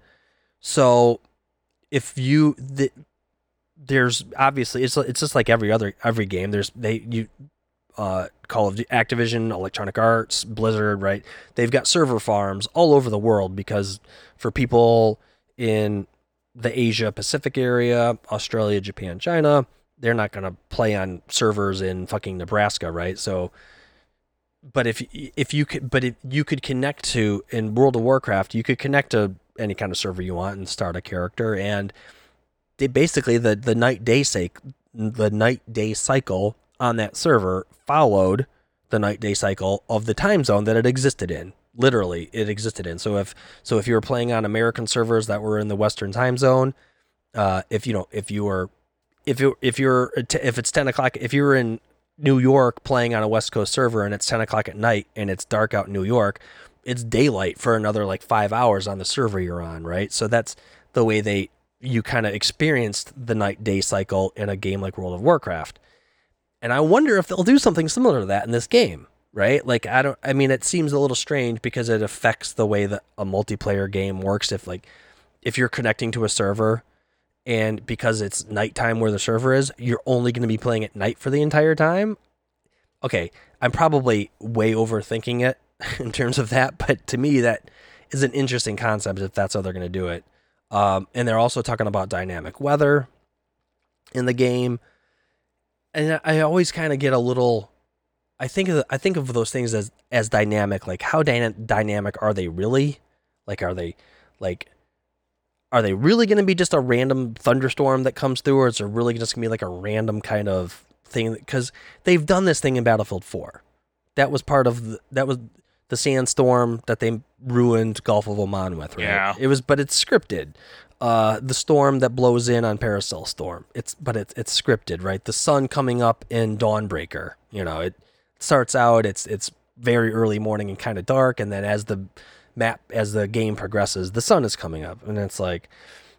so if you the, there's obviously it's it's just like every other every game. There's they you uh, Call of Activision, Electronic Arts, Blizzard, right? They've got server farms all over the world because for people in the Asia Pacific area, Australia, Japan, China, they're not going to play on servers in fucking Nebraska, right? So but if if you could but if you could connect to in World of Warcraft, you could connect to any kind of server you want and start a character. And they basically the the night day sake the night day cycle on that server followed the night day cycle of the time zone that it existed in. Literally it existed in. So if so if you were playing on american servers that were in the western time zone uh if you know if you were if you if you're if it's 10 o'clock if you're in new york playing on a west coast server and it's 10 o'clock at night and it's dark out in new york it's daylight for another like five hours on the server you're on right? So that's the way they you kind of experienced the night day cycle in a game like world of warcraft. And i wonder if they'll do something similar to that in this game right? Like i don't i mean it seems a little strange because it affects the way that a multiplayer game works if like if you're connecting to a server and because it's nighttime where the server is you're only going to be playing at night for the entire time. Okay i'm probably way overthinking it in terms of that but to me that is an interesting concept if that's how they're going to do it. Um, and they're also talking about dynamic weather in the game. And i always kind of get a little i think of i think of those things as as dynamic like how dyna- dynamic are they really? Like are they like are they really going to be just a random thunderstorm that comes through or is it really just going to be like a random kind of thing? Because they've done this thing in battlefield 4 that was part of the, that was the sandstorm that they ruined Gulf of Oman with, right? Yeah. It was, but it's scripted. Uh, the storm that blows in on Paracel Storm. It's, but it's it's scripted, right? The sun coming up in Dawnbreaker. You know, it starts out. It's it's very early morning and kind of dark, and then as the map as the game progresses, the sun is coming up, and it's like,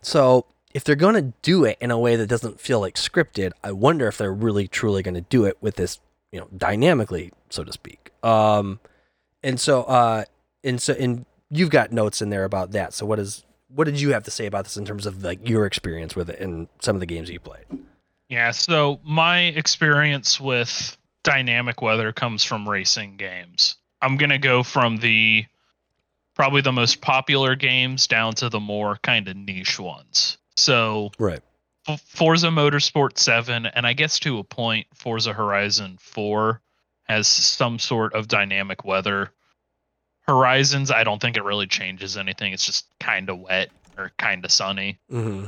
so if they're gonna do it in a way that doesn't feel like scripted, I wonder if they're really truly gonna do it with this, you know, dynamically, so to speak. Um, and so, uh, and so, and you've got notes in there about that. So, what is what did you have to say about this in terms of like your experience with it and some of the games you played? Yeah, so my experience with dynamic weather comes from racing games. I'm going to go from the probably the most popular games down to the more kind of niche ones. So, Right. Forza Motorsport 7 and I guess to a point Forza Horizon 4 has some sort of dynamic weather. Horizons, I don't think it really changes anything. It's just kind of wet or kind of sunny. Mm-hmm.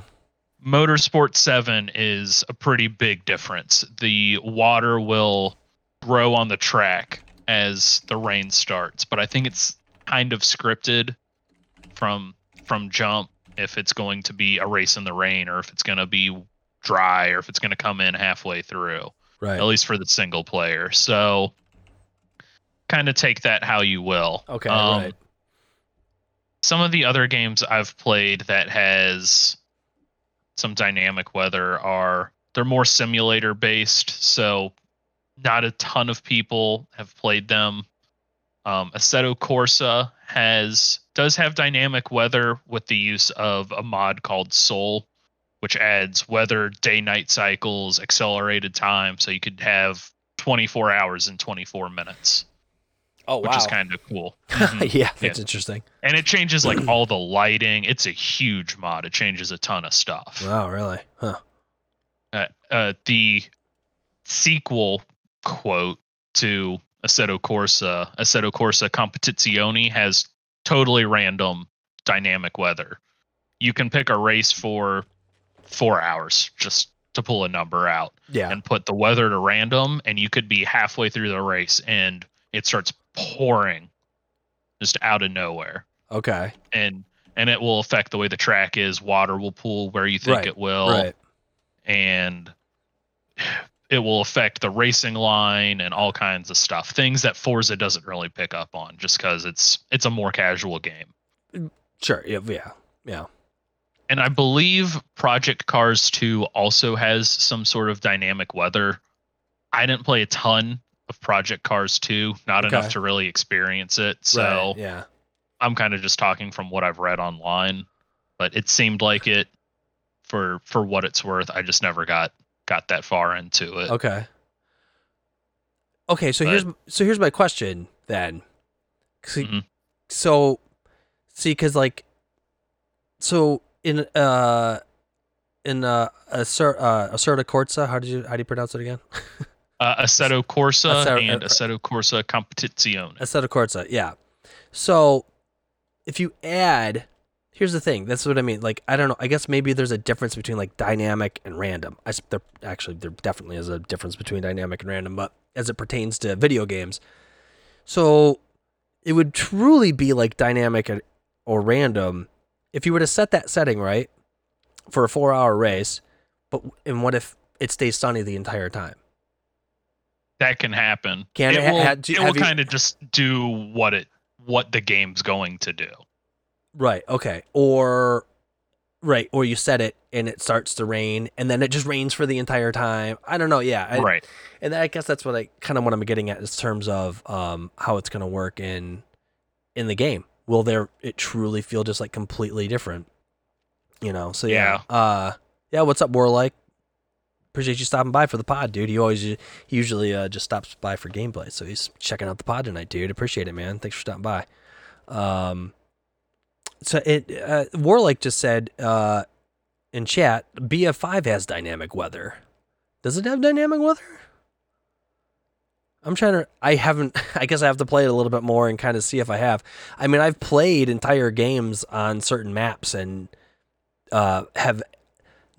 Motorsport 7 is a pretty big difference. The water will grow on the track as the rain starts, but I think it's kind of scripted from from jump if it's going to be a race in the rain or if it's going to be dry or if it's going to come in halfway through Right. at least for the single player. So kind of take that how you will. Okay, Um, right. Some of the other games I've played that has some dynamic weather are they're more simulator based, so not a ton of people have played them. Um, Assetto Corsa has does have dynamic weather with the use of a mod called Sol, which adds weather, day night cycles, accelerated time, so you could have 24 hours in 24 minutes, Oh which wow. is kind of cool. Mhm. yeah, that's interesting. and it changes like all the lighting. It's a huge mod. It changes a ton of stuff. Wow, really? Huh. Uh, uh, the sequel quote to Assetto Corsa, Assetto Corsa Competizione, has totally random dynamic weather. You can pick a race for four hours just to pull a number out Yeah. and put the weather to random, and you could be halfway through the race and it starts pouring just out of nowhere Okay. and and it will affect the way the track is. Water will pool where you think Right, it will, right. and it will affect the racing line and all kinds of stuff. Things that Forza doesn't really pick up on, just because it's it's a more casual game. Sure. Yeah. Yeah. Yeah. And I believe Project Cars 2 also has some sort of dynamic weather. I didn't play a ton of Project Cars 2, not Okay. enough to really experience it. So Right, yeah. I'm kind of just talking from what I've read online, but it seemed like it for for what it's worth. I just never got got that far into it. Okay. Okay, so here's so here's my question then. Mhm. So, see, because like, so in uh in uh Acer- uh Acerta Corsa, how did you how do you pronounce it again? Uh, Assetto Corsa Assetto- and uh, Assetto Corsa Competizione. Acerta Corsa, yeah. So, if you add, here's the thing. That's what I mean. Like, I don't know. I guess maybe there's a difference between like dynamic and random. I there actually there definitely is a difference between dynamic and random, but as it pertains to video games, so it would truly be like dynamic or random if you were to set that setting right for a four-hour race. But and what if it stays sunny the entire time? That can happen. Can it it will, ha- do- it will you- kind of just do what it what the game's going to do. Right. Okay. Or right. Or you set it and it starts to rain and then it just rains for the entire time. I don't know. Yeah. I, right. And I guess that's what I kind of what I'm getting at in terms of um, how it's going to work in in the game. Will there it truly feel just like completely different? You know. So yeah. Uh, yeah. What's up, Warlike? Appreciate you stopping by for the pod, dude. He always he usually uh, just stops by for gameplay, so he's checking out the pod tonight, dude. Appreciate it, man. Thanks for stopping by. Um, so it uh, Warlike just said uh, in chat, BF5 has dynamic weather. Does it have dynamic weather? I'm trying to. I haven't. I guess I have to play it a little bit more and kind of see if I have. I mean, I've played entire games on certain maps and uh, have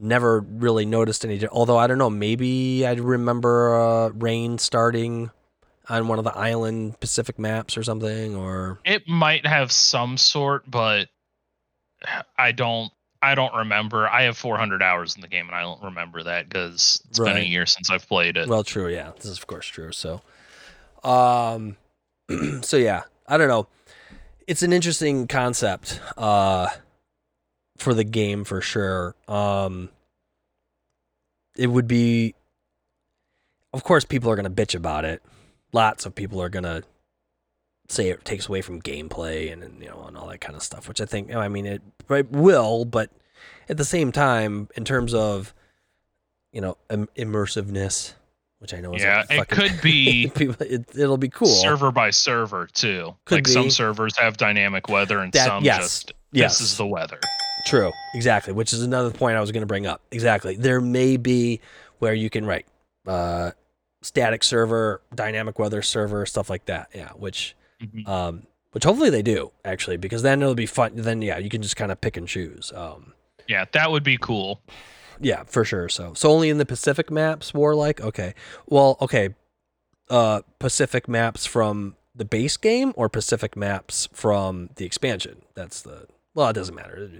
never really noticed any. Although I don't know, maybe I remember uh, rain starting on one of the island Pacific maps or something. Or It might have some sort, but I don't. I don't remember. I have 400 hours in the game, and I don't remember that because it's been a year since I've played it. Well, true. Yeah, this is of course true. So, um, so yeah, I don't know. It's an interesting concept, uh, for the game for sure. Um, it would be, of course, people are gonna bitch about it. Lots of people are gonna say it takes away from gameplay and, and you know and all that kind of stuff, which I think I mean it, it will, but at the same time, in terms of you know im- immersiveness, which I know is yeah, it could be it, it'll be cool. server by server too. Could like be. some servers have dynamic weather, and That- some yes, just yes. this is the weather. True, exactly. Which is another point I was going to bring up. Exactly, there may be where you can write uh, static server, dynamic weather server, stuff like that. Yeah, which Mhm. um, which hopefully they do actually, because then it'll be fun. Then yeah, you can just kind of pick and choose. Um, Yeah, that would be cool. Yeah, for sure. So, so only in the Pacific maps, Warlike. Okay. Well, okay. Uh, Pacific maps from the base game or Pacific maps from the expansion. That's the. Well, it doesn't matter.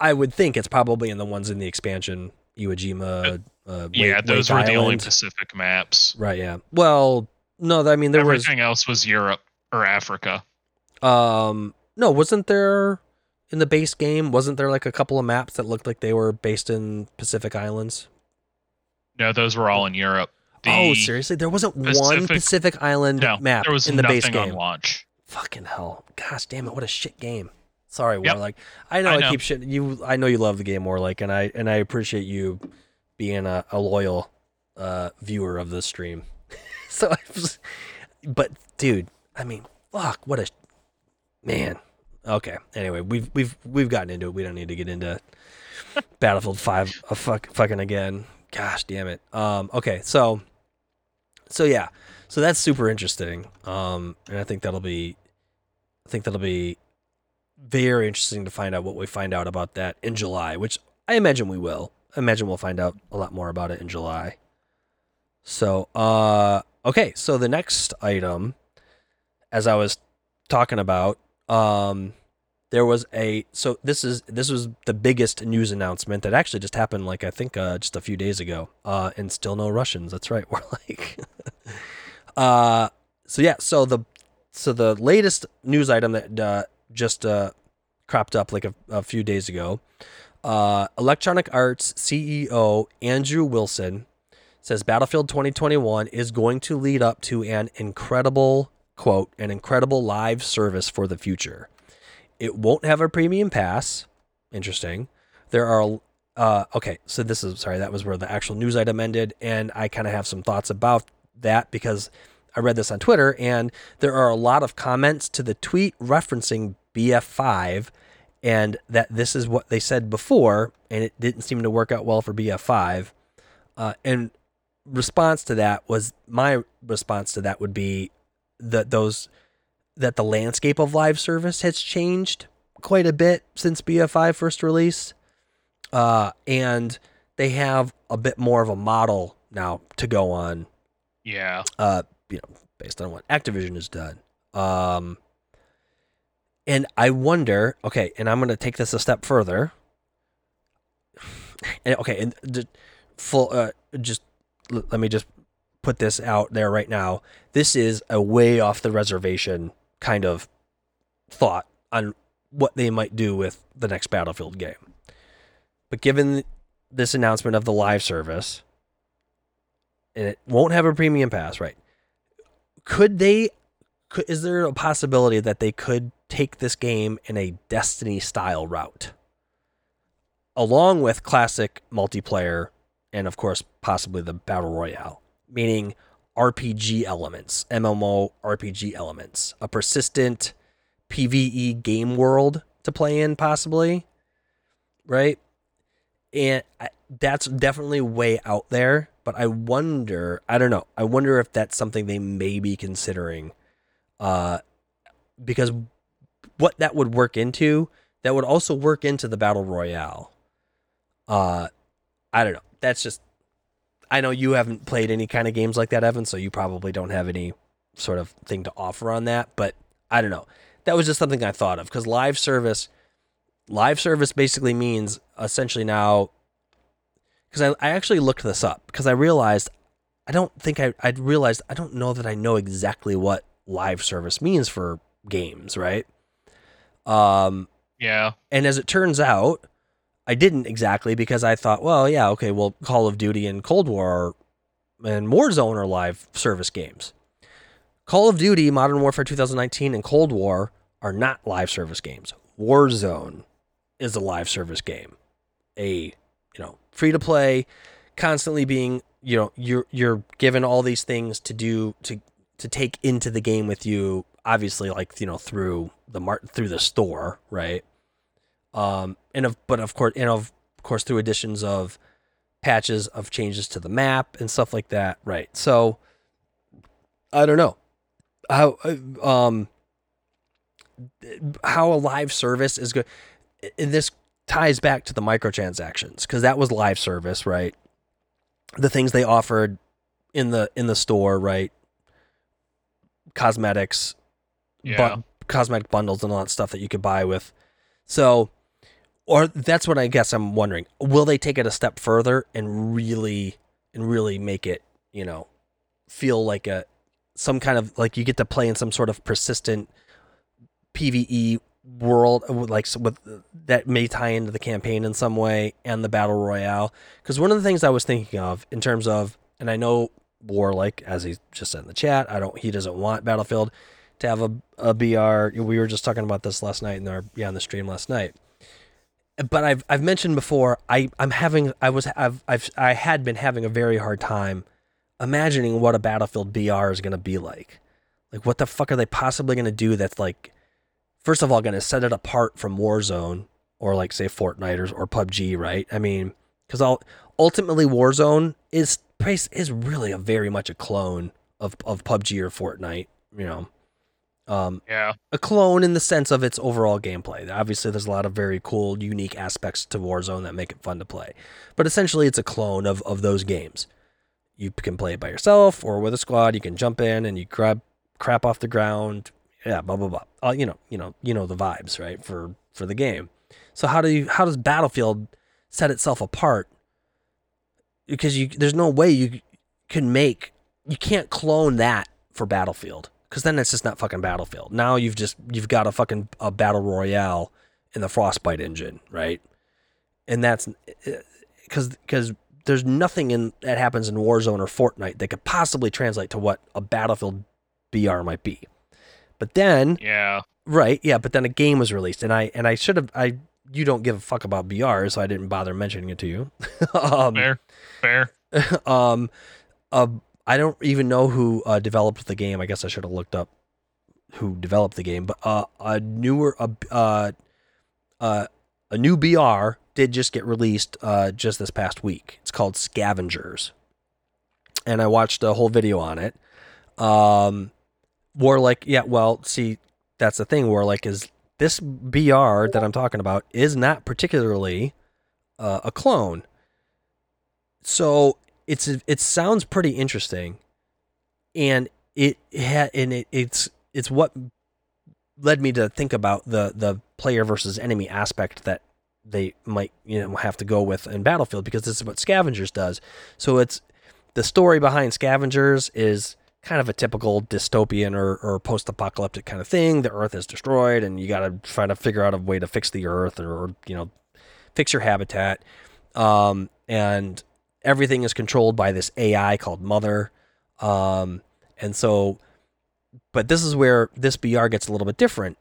I would think it's probably in the ones in the expansion. Iwo Jima. Uh, yeah, Wake- those Wake were the only Pacific maps. Right. Yeah. Well, no, I mean there Everything else was Europe or Africa. um no, wasn't there in the base game? Wasn't there like a couple of maps that looked like they were based in Pacific Islands? No, those were all in Europe. The, oh, seriously, there wasn't one Pacific- Pacific Island No, map there was in the base game. on launch. Fucking hell! Gosh damn it! What a shit game. Sorry, Yep. Warlike. I know I I, know. keep shit. You, I know you love the game, Warlike, and I and I appreciate you being a, a loyal uh, viewer of the stream. so, I was, but dude, I mean, fuck, what a man. Okay. Anyway, we've we've we've gotten into it. We don't need to get into Battlefield Five. Uh, fuck, fucking again. Gosh damn it. Um. Okay. So. So yeah. So that's super interesting. Um. And I think that'll be. I think that'll be very interesting to find out what we find out about that in July, which I imagine we will. I imagine we'll find out a lot more about it in July. So, uh, okay. So the next item, as I was talking about, um, there was a so this is this was the biggest news announcement that actually just happened like I think uh, just a few days ago. Uh, and still no Russians. That's right. We're like, uh, so yeah. So the so the latest news item that uh, just uh, cropped up like a, a few days ago. Uh, Electronic Arts CEO Andrew Wilson says Battlefield 2021 is going to lead up to an incredible quote an incredible live service for the future. It won't have a premium pass. Interesting. There are uh, okay, so this is sorry, that was where the actual news item ended, and I kind of have some thoughts about that because I read this on Twitter, and there are a lot of comments to the tweet referencing BF5, and that this is what they said before, and it didn't seem to work out well for BF5. Uh, and response to that was my response to that would be that those that the landscape of live service has changed quite a bit since BF5 first release, uh, and they have a bit more of a model now to go on Yeah. uh, you know, based on what Activision has done. Um, and I wonder, okay, and I'm going to take this a step further. And okay, and just full, uh, just let me just put this out there right now. This is a way off the reservation kind of thought on what they might do with the next Battlefield game. But given this announcement of the live service, and it won't have a premium pass, right? Could they? Could, is there a possibility that they could take this game in a Destiny style route, along with classic multiplayer, and of course possibly the battle royale, meaning RPG elements, MMO RPG elements, a persistent PVE game world to play in, possibly, right? And I, that's definitely way out there. But I wonder, I don't know, I wonder if that's something they may be considering, uh, because what that would work into, that would also work into the battle royale. Uh, I don't know. That's just, I know you haven't played any kind of games like that, Evan, so you probably don't have any sort of thing to offer on that. But I don't know. That was just something I thought of because live service, live service basically means essentially now because I, I actually looked this up because I realized I don't think I I realized I don't know that I know exactly what live service means for games, right? Um, Yeah. and as it turns out, I didn't exactly because I thought, well, yeah, okay, well, Call of Duty and Cold War and Warzone are live service games. Call of Duty, Modern Warfare 2019, and Cold War are not live service games. Warzone is a live service game, a free to play, constantly being you know you're you're given all these things to do to to take into the game with you. Obviously, like you know through the mart through the store, right? Um, and of but of course and of course through additions of patches of changes to the map and stuff like that, right? So I don't know how um how a live service is good. This ties back to the microtransactions because that was live service, right? The things they offered in the in the store, right? Cosmetics, Yeah. bu- cosmetic bundles and all that stuff that you could buy with. So, or that's what I guess I'm wondering. Will they take it a step further and really and really make it, you know, feel like a some kind of like you get to play in some sort of persistent PVE world uh, like with that may tie into the campaign in some way and the battle royale. Because one of the things I was thinking of in terms of and I know Warlike as he just said in the chat I don't he doesn't want Battlefield to have a, a BR we were just talking about this last night in our yeah on the stream last night. But I've I've mentioned before I I'm having I was I've I've I had been having a very hard time imagining what a Battlefield BR is going to be like. Like what the fuck are they possibly going to do that's like first of all going to set it apart from Warzone or like say Fortnite or, or PUBG, right? I mean, cuz ultimately Warzone is is really a very much a clone of of PUBG or Fortnite, you know. Um, Yeah. a clone in the sense of its overall gameplay. Obviously, there's a lot of very cool, unique aspects to Warzone that make it fun to play. But essentially, it's a clone of, of those games. You can play it by yourself or with a squad. You can jump in and you grab crap off the ground. Yeah, blah blah blah. Uh, you know, you know, you know the vibes, right? For for the game. So how do you how does Battlefield set itself apart? Because you there's no way you can make you can't clone that for Battlefield because then it's just not fucking Battlefield. Now you've just you've got a fucking a battle royale in the Frostbite engine, right? And that's because because there's nothing in that happens in Warzone or Fortnite that could possibly translate to what a Battlefield BR might be. But then, Yeah. right, yeah, but then a game was released, and I and I should have I you don't give a fuck about BR, so I didn't bother mentioning it to you. um, Fair. Fair. um, uh, I don't even know who uh, developed the game. I guess I should have looked up who developed the game. But uh, a newer, uh, uh, uh, a new BR did just get released uh, just this past week. It's called Scavengers, and I watched a whole video on it. Um, Warlike, yeah. Well, see, that's the thing. Warlike is this BR that I'm talking about is not particularly uh, a clone. So it's it sounds pretty interesting, and it ha, and it, it's it's what led me to think about the the player versus enemy aspect that they might you know have to go with in Battlefield because this is what Scavengers does. So it's the story behind Scavengers is kind of a typical dystopian or, or post-apocalyptic kind of thing. The Earth is destroyed, and you got to try to figure out a way to fix the Earth or, or you know fix your habitat. Um, and everything is controlled by this AI called Mother. Um, and so, but this is where this BR gets a little bit different.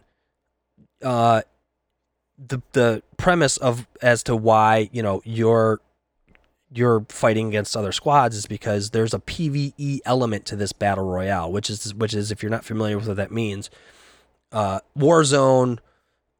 Uh, the the premise of as to why you know you're you're fighting against other squads is because there's a PVE element to this battle royale, which is which is if you're not familiar with what that means, uh, Warzone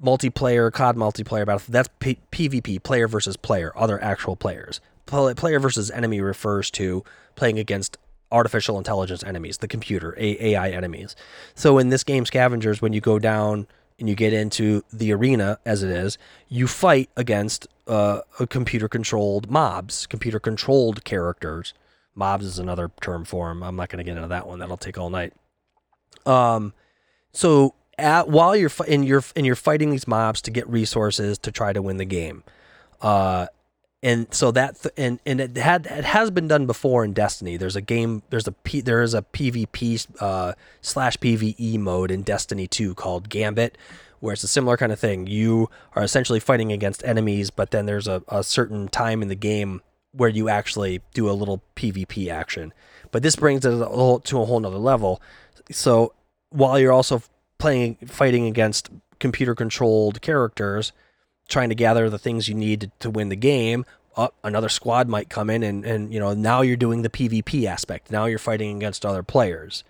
multiplayer, COD multiplayer battle. That's P- PvP, player versus player, other actual players. Pl- player versus enemy refers to playing against artificial intelligence enemies, the computer, A- AI enemies. So in this game, Scavengers, when you go down and you get into the arena as it is, you fight against uh, computer controlled mobs, computer controlled characters. Mobs is another term for them. I'm not going to get into that one. That'll take all night. Um, so at while you're and you're and you're fighting these mobs to get resources to try to win the game, uh, and so that th- and and it had it has been done before in Destiny. There's a game. There's a P, there is a PvP uh, slash PVE mode in Destiny 2 called Gambit, where it's a similar kind of thing. You are essentially fighting against enemies, but then there's a, a certain time in the game where you actually do a little PvP action. But this brings it a to a whole nother level. So while you're also playing fighting against computer controlled characters trying to gather the things you need to, to win the game uh, another squad might come in and, and you know now you're doing the pvp aspect. Now you're fighting against other players.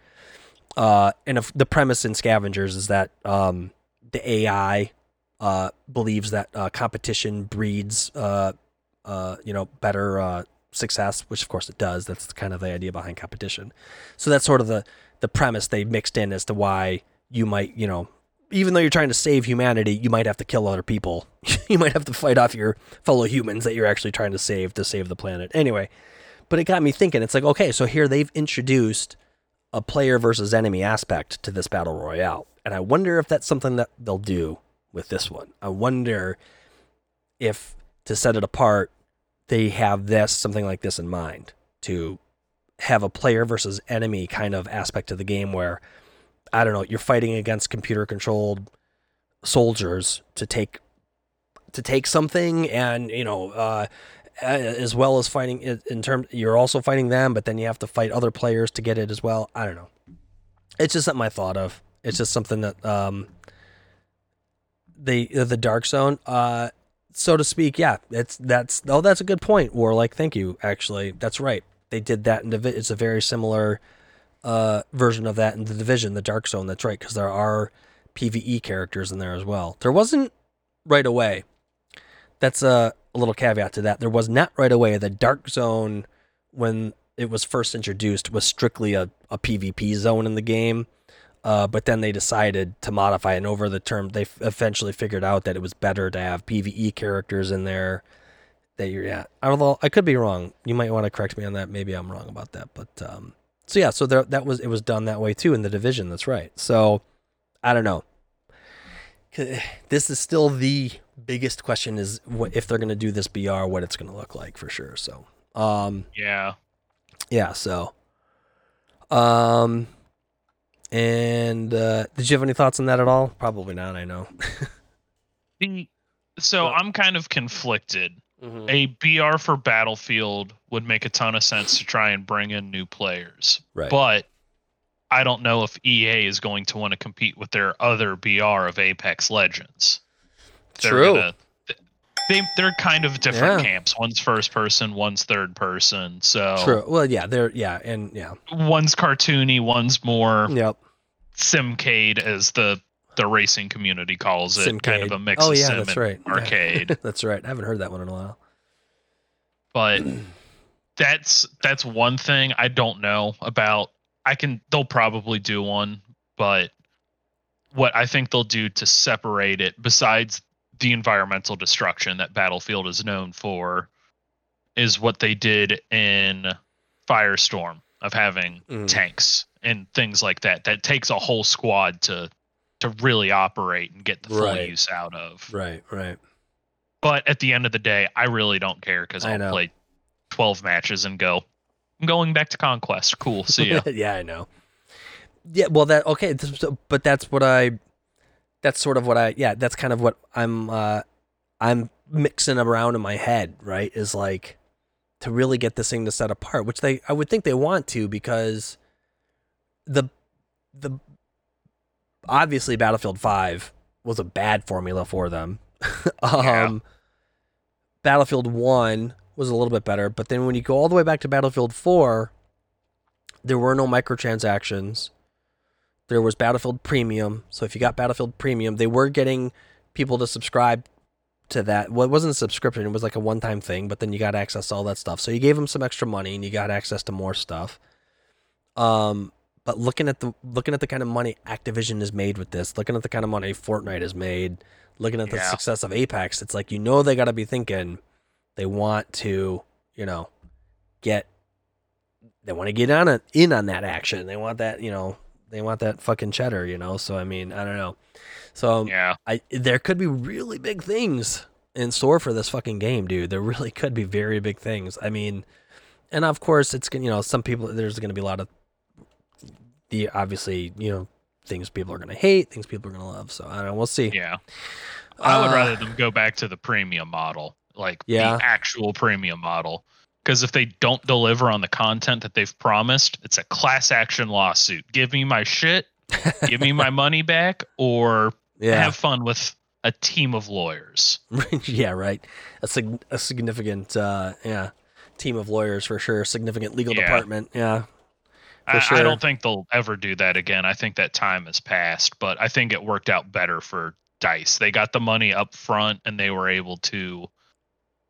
Uh, and if the premise in scavengers is that um, the ai uh, believes that uh, competition breeds uh, uh, you know better uh, success which of course it does. That's kind of the idea behind competition. So that's sort of the the premise they mixed in as to why you might, you know, even though you're trying to save humanity, you might have to kill other people. you might have to fight off your fellow humans that you're actually trying to save to save the planet. Anyway, but it got me thinking. It's like, okay, so here they've introduced a player versus enemy aspect to this battle royale. And I wonder if that's something that they'll do with this one. I wonder if to set it apart, they have this something like this in mind to have a player versus enemy kind of aspect of the game where I don't know, you're fighting against computer controlled soldiers to take to take something and you know uh, as well as fighting in terms you're also fighting them but then you have to fight other players to get it as well. I don't know. It's just something i thought of. It's just something that um the the dark zone uh so to speak yeah it's that's oh that's a good point warlike. Thank you actually. That's right. They did that in Divi- it's a very similar uh version of that in the division the dark zone that's right because there are pve characters in there as well there wasn't right away that's a, a little caveat to that. There was not right away the dark zone when it was first introduced was strictly a, a PvP zone in the game. Uh, but then they decided to modify and over the term, they f- eventually figured out that it was better to have PVE characters in there. That you're, yeah, although I could be wrong. You might want to correct me on that. Maybe I'm wrong about that. But um, so yeah, so there, that was it was done that way too in the division. That's right. So I don't know. This is still the biggest question is what if they're going to do this BR, what it's going to look like for sure. So, um, yeah, yeah. So, um, and uh, did you have any thoughts on that at all? Probably not. I know. so I'm kind of conflicted. Mm-hmm. A BR for Battlefield would make a ton of sense to try and bring in new players, right? But I don't know if EA is going to want to compete with their other BR of Apex Legends. True. Gonna, they they're kind of different yeah. camps. One's first person, one's third person. So true. Well, yeah, they're yeah, and yeah. One's cartoony, one's more yep. simcade as the the racing community calls it. Simcade. Kind of a mix oh, of yeah, sim that's right. arcade. that's right. I haven't heard that one in a while. But that's that's one thing I don't know about. I can they'll probably do one, but what I think they'll do to separate it, besides the environmental destruction that Battlefield is known for is what they did in Firestorm of having mm. tanks and things like that. That takes a whole squad to to really operate and get the full right. use out of. Right, right. But at the end of the day, I really don't care because I'll play twelve matches and go. I'm going back to Conquest. Cool. See ya. yeah, I know. Yeah, well, that okay, but that's what I that's sort of what I yeah, that's kind of what I'm uh I'm mixing around in my head, right? Is like to really get this thing to set apart, which they I would think they want to because the the obviously Battlefield 5 was a bad formula for them. um yeah. Battlefield 1 was a little bit better, but then when you go all the way back to Battlefield 4, there were no microtransactions. There was Battlefield Premium. So if you got Battlefield Premium, they were getting people to subscribe to that. Well, it wasn't a subscription, it was like a one time thing, but then you got access to all that stuff. So you gave them some extra money and you got access to more stuff. Um, but looking at the looking at the kind of money Activision has made with this, looking at the kind of money Fortnite has made, looking at the yeah. success of Apex, it's like you know they got to be thinking they want to, you know, get they want to get on it in on that action. They want that, you know, they want that fucking cheddar, you know. So I mean, I don't know. So yeah, I there could be really big things in store for this fucking game, dude. There really could be very big things. I mean, and of course, it's going you know some people there's going to be a lot of the obviously you know things people are going to hate, things people are going to love. So I don't know. We'll see. Yeah, I would uh, rather them go back to the premium model, like yeah. the actual premium model. Because if they don't deliver on the content that they've promised, it's a class action lawsuit. Give me my shit, give me my money back, or yeah. have fun with a team of lawyers. yeah, right. A, sig- a significant, uh, yeah, team of lawyers for sure. Significant legal yeah. department. Yeah. I, sure. I don't think they'll ever do that again. I think that time has passed, but I think it worked out better for Dice. They got the money up front and they were able to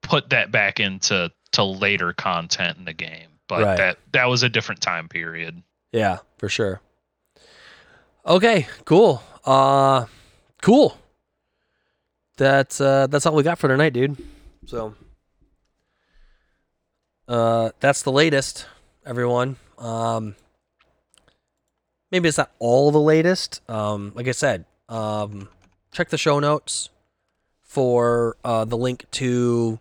put that back into to later content in the game. But right. that that was a different time period. Yeah, for sure. Okay, cool. Uh cool. That's uh that's all we got for tonight, dude. So uh that's the latest, everyone. Um maybe it's not all the latest. Um like I said, um check the show notes for uh the link to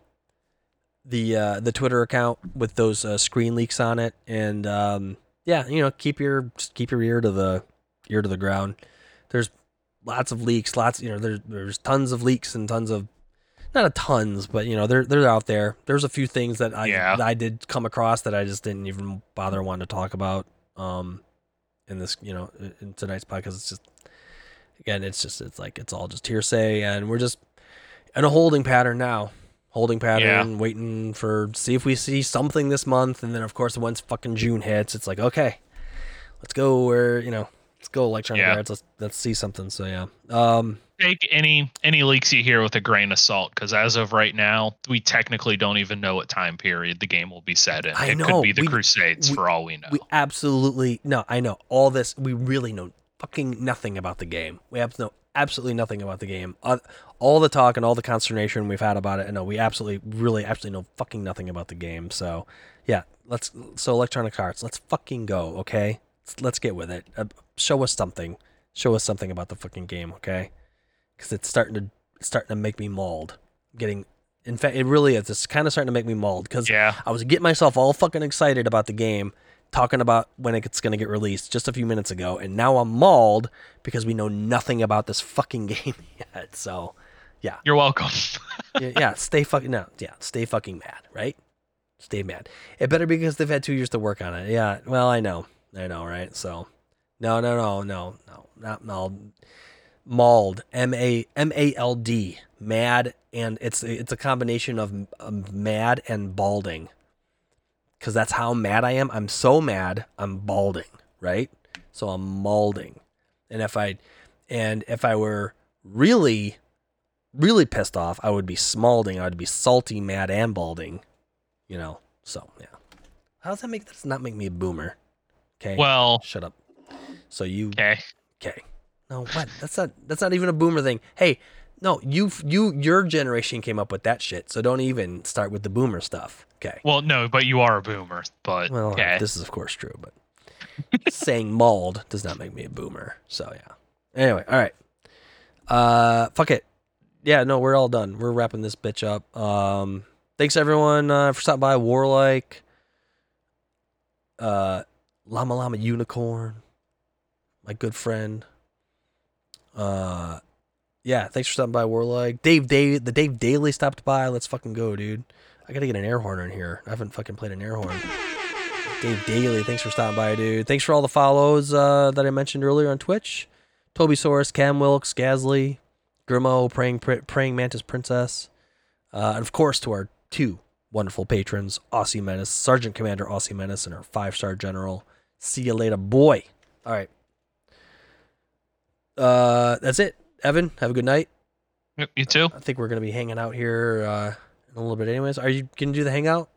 the uh, the Twitter account with those uh, screen leaks on it, and um, yeah, you know, keep your just keep your ear to the ear to the ground. There's lots of leaks, lots you know, there's there's tons of leaks and tons of not a tons, but you know, they're they're out there. There's a few things that I Yeah. that I did come across that I just didn't even bother wanting to talk about um in this, you know, in tonight's podcast. It's just again, it's just it's like it's all just hearsay and we're just in a holding pattern now. Holding pattern, waiting for see if we see something this month, and then of course once fucking June hits, it's like okay, let's go where you know, let's go electronic Yeah. arts. Let's let's see something. So yeah, um, Take any any leaks you hear with a grain of salt, because as of right now, we technically don't even know what time period the game will be set in. I it know, could be the we- Crusades we- for all we know. we absolutely no, I know all this. We really know fucking nothing about the game. We have know absolutely nothing about the game. Uh, all the talk and all the consternation we've had about it, and no, we absolutely, really, absolutely know fucking nothing about the game. So yeah, let's so Electronic Arts, let's fucking go, okay? Let's, let's get with it. Uh, show us something. Show us something about the fucking game, okay? Because it's starting to it's starting to make me mauled. Getting, in fact, it really is. It's kind of starting to make me mauled because yeah, I was getting myself all fucking excited about the game, talking about when it's going to get released just a few minutes ago, and now I'm mauled because we know nothing about this fucking game yet. So, yeah. you're welcome. yeah, yeah, stay fucking no, yeah, stay fucking mad, right? Stay mad. It better be because they've had two years to work on it. Yeah, well, I know, I know, right? So, no, no, no, no, no, not mauled. Mauled, M A M A L D, mad, and it's it's a combination of, of mad and balding. Because that's how mad I am. I'm so mad, I'm balding, right? So I'm maulding, and if I, and if I were really really pissed off, I would be smalding. I would be salty, mad, and balding. You know. So yeah. How does that make that not make me a boomer? Okay. well, shut up. So you okay. okay? No, what? That's not that's not even a boomer thing. Hey, no, you you your generation came up with that shit. So don't even start with the boomer stuff. Okay. Well, no, but you are a boomer. But Well, okay. this is of course true, but saying mauled does not make me a boomer. So yeah. Anyway, all right. Uh, fuck it. Yeah, no, we're all done. We're wrapping this bitch up. Um, thanks everyone uh, for stopping by. Warlike, uh, Llama Llama Unicorn, my good friend. Uh, yeah, thanks for stopping by. Warlike, Dave, Dave, the Dave Daily stopped by. Let's fucking go, dude. I gotta get an air horn in here. I haven't fucking played an air horn. Dave Daly, thanks for stopping by, dude. Thanks for all the follows uh, that I mentioned earlier on Twitch. Toby Source, Cam Wilkes, Gasly, Grimo, Praying Praying Mantis Princess, uh, and of course to our two wonderful patrons, Aussie Menace, Sergeant Commander Aussie Menace, and our five star general. See you later, boy. All right. Uh, that's it. Evan, have a good night. Yep, You too. I think we're gonna be hanging out here uh, in a little bit, anyways. Are you gonna do the hangout?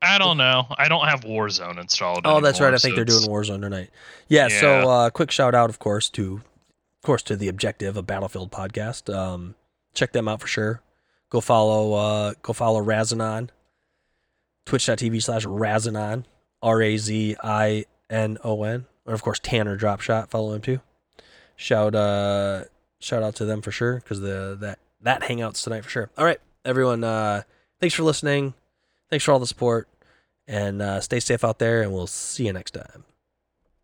I don't know. I don't have Warzone installed. Oh, that's right. anymore, I think so they're doing Warzone tonight. Yeah. Yeah. So, uh, quick shout out, of course, to, of course, to the objective of Battlefield podcast. Um, check them out for sure. Go follow, uh, go follow Razinon. Twitch.tv slash Razinon, R A Z I N O N, and of course Tanner Dropshot. Follow him too. Shout, uh, shout out to them for sure because the that that hangouts tonight for sure. All right, everyone. Uh, thanks for listening. Thanks for all the support, and uh, stay safe out there. And we'll see you next time.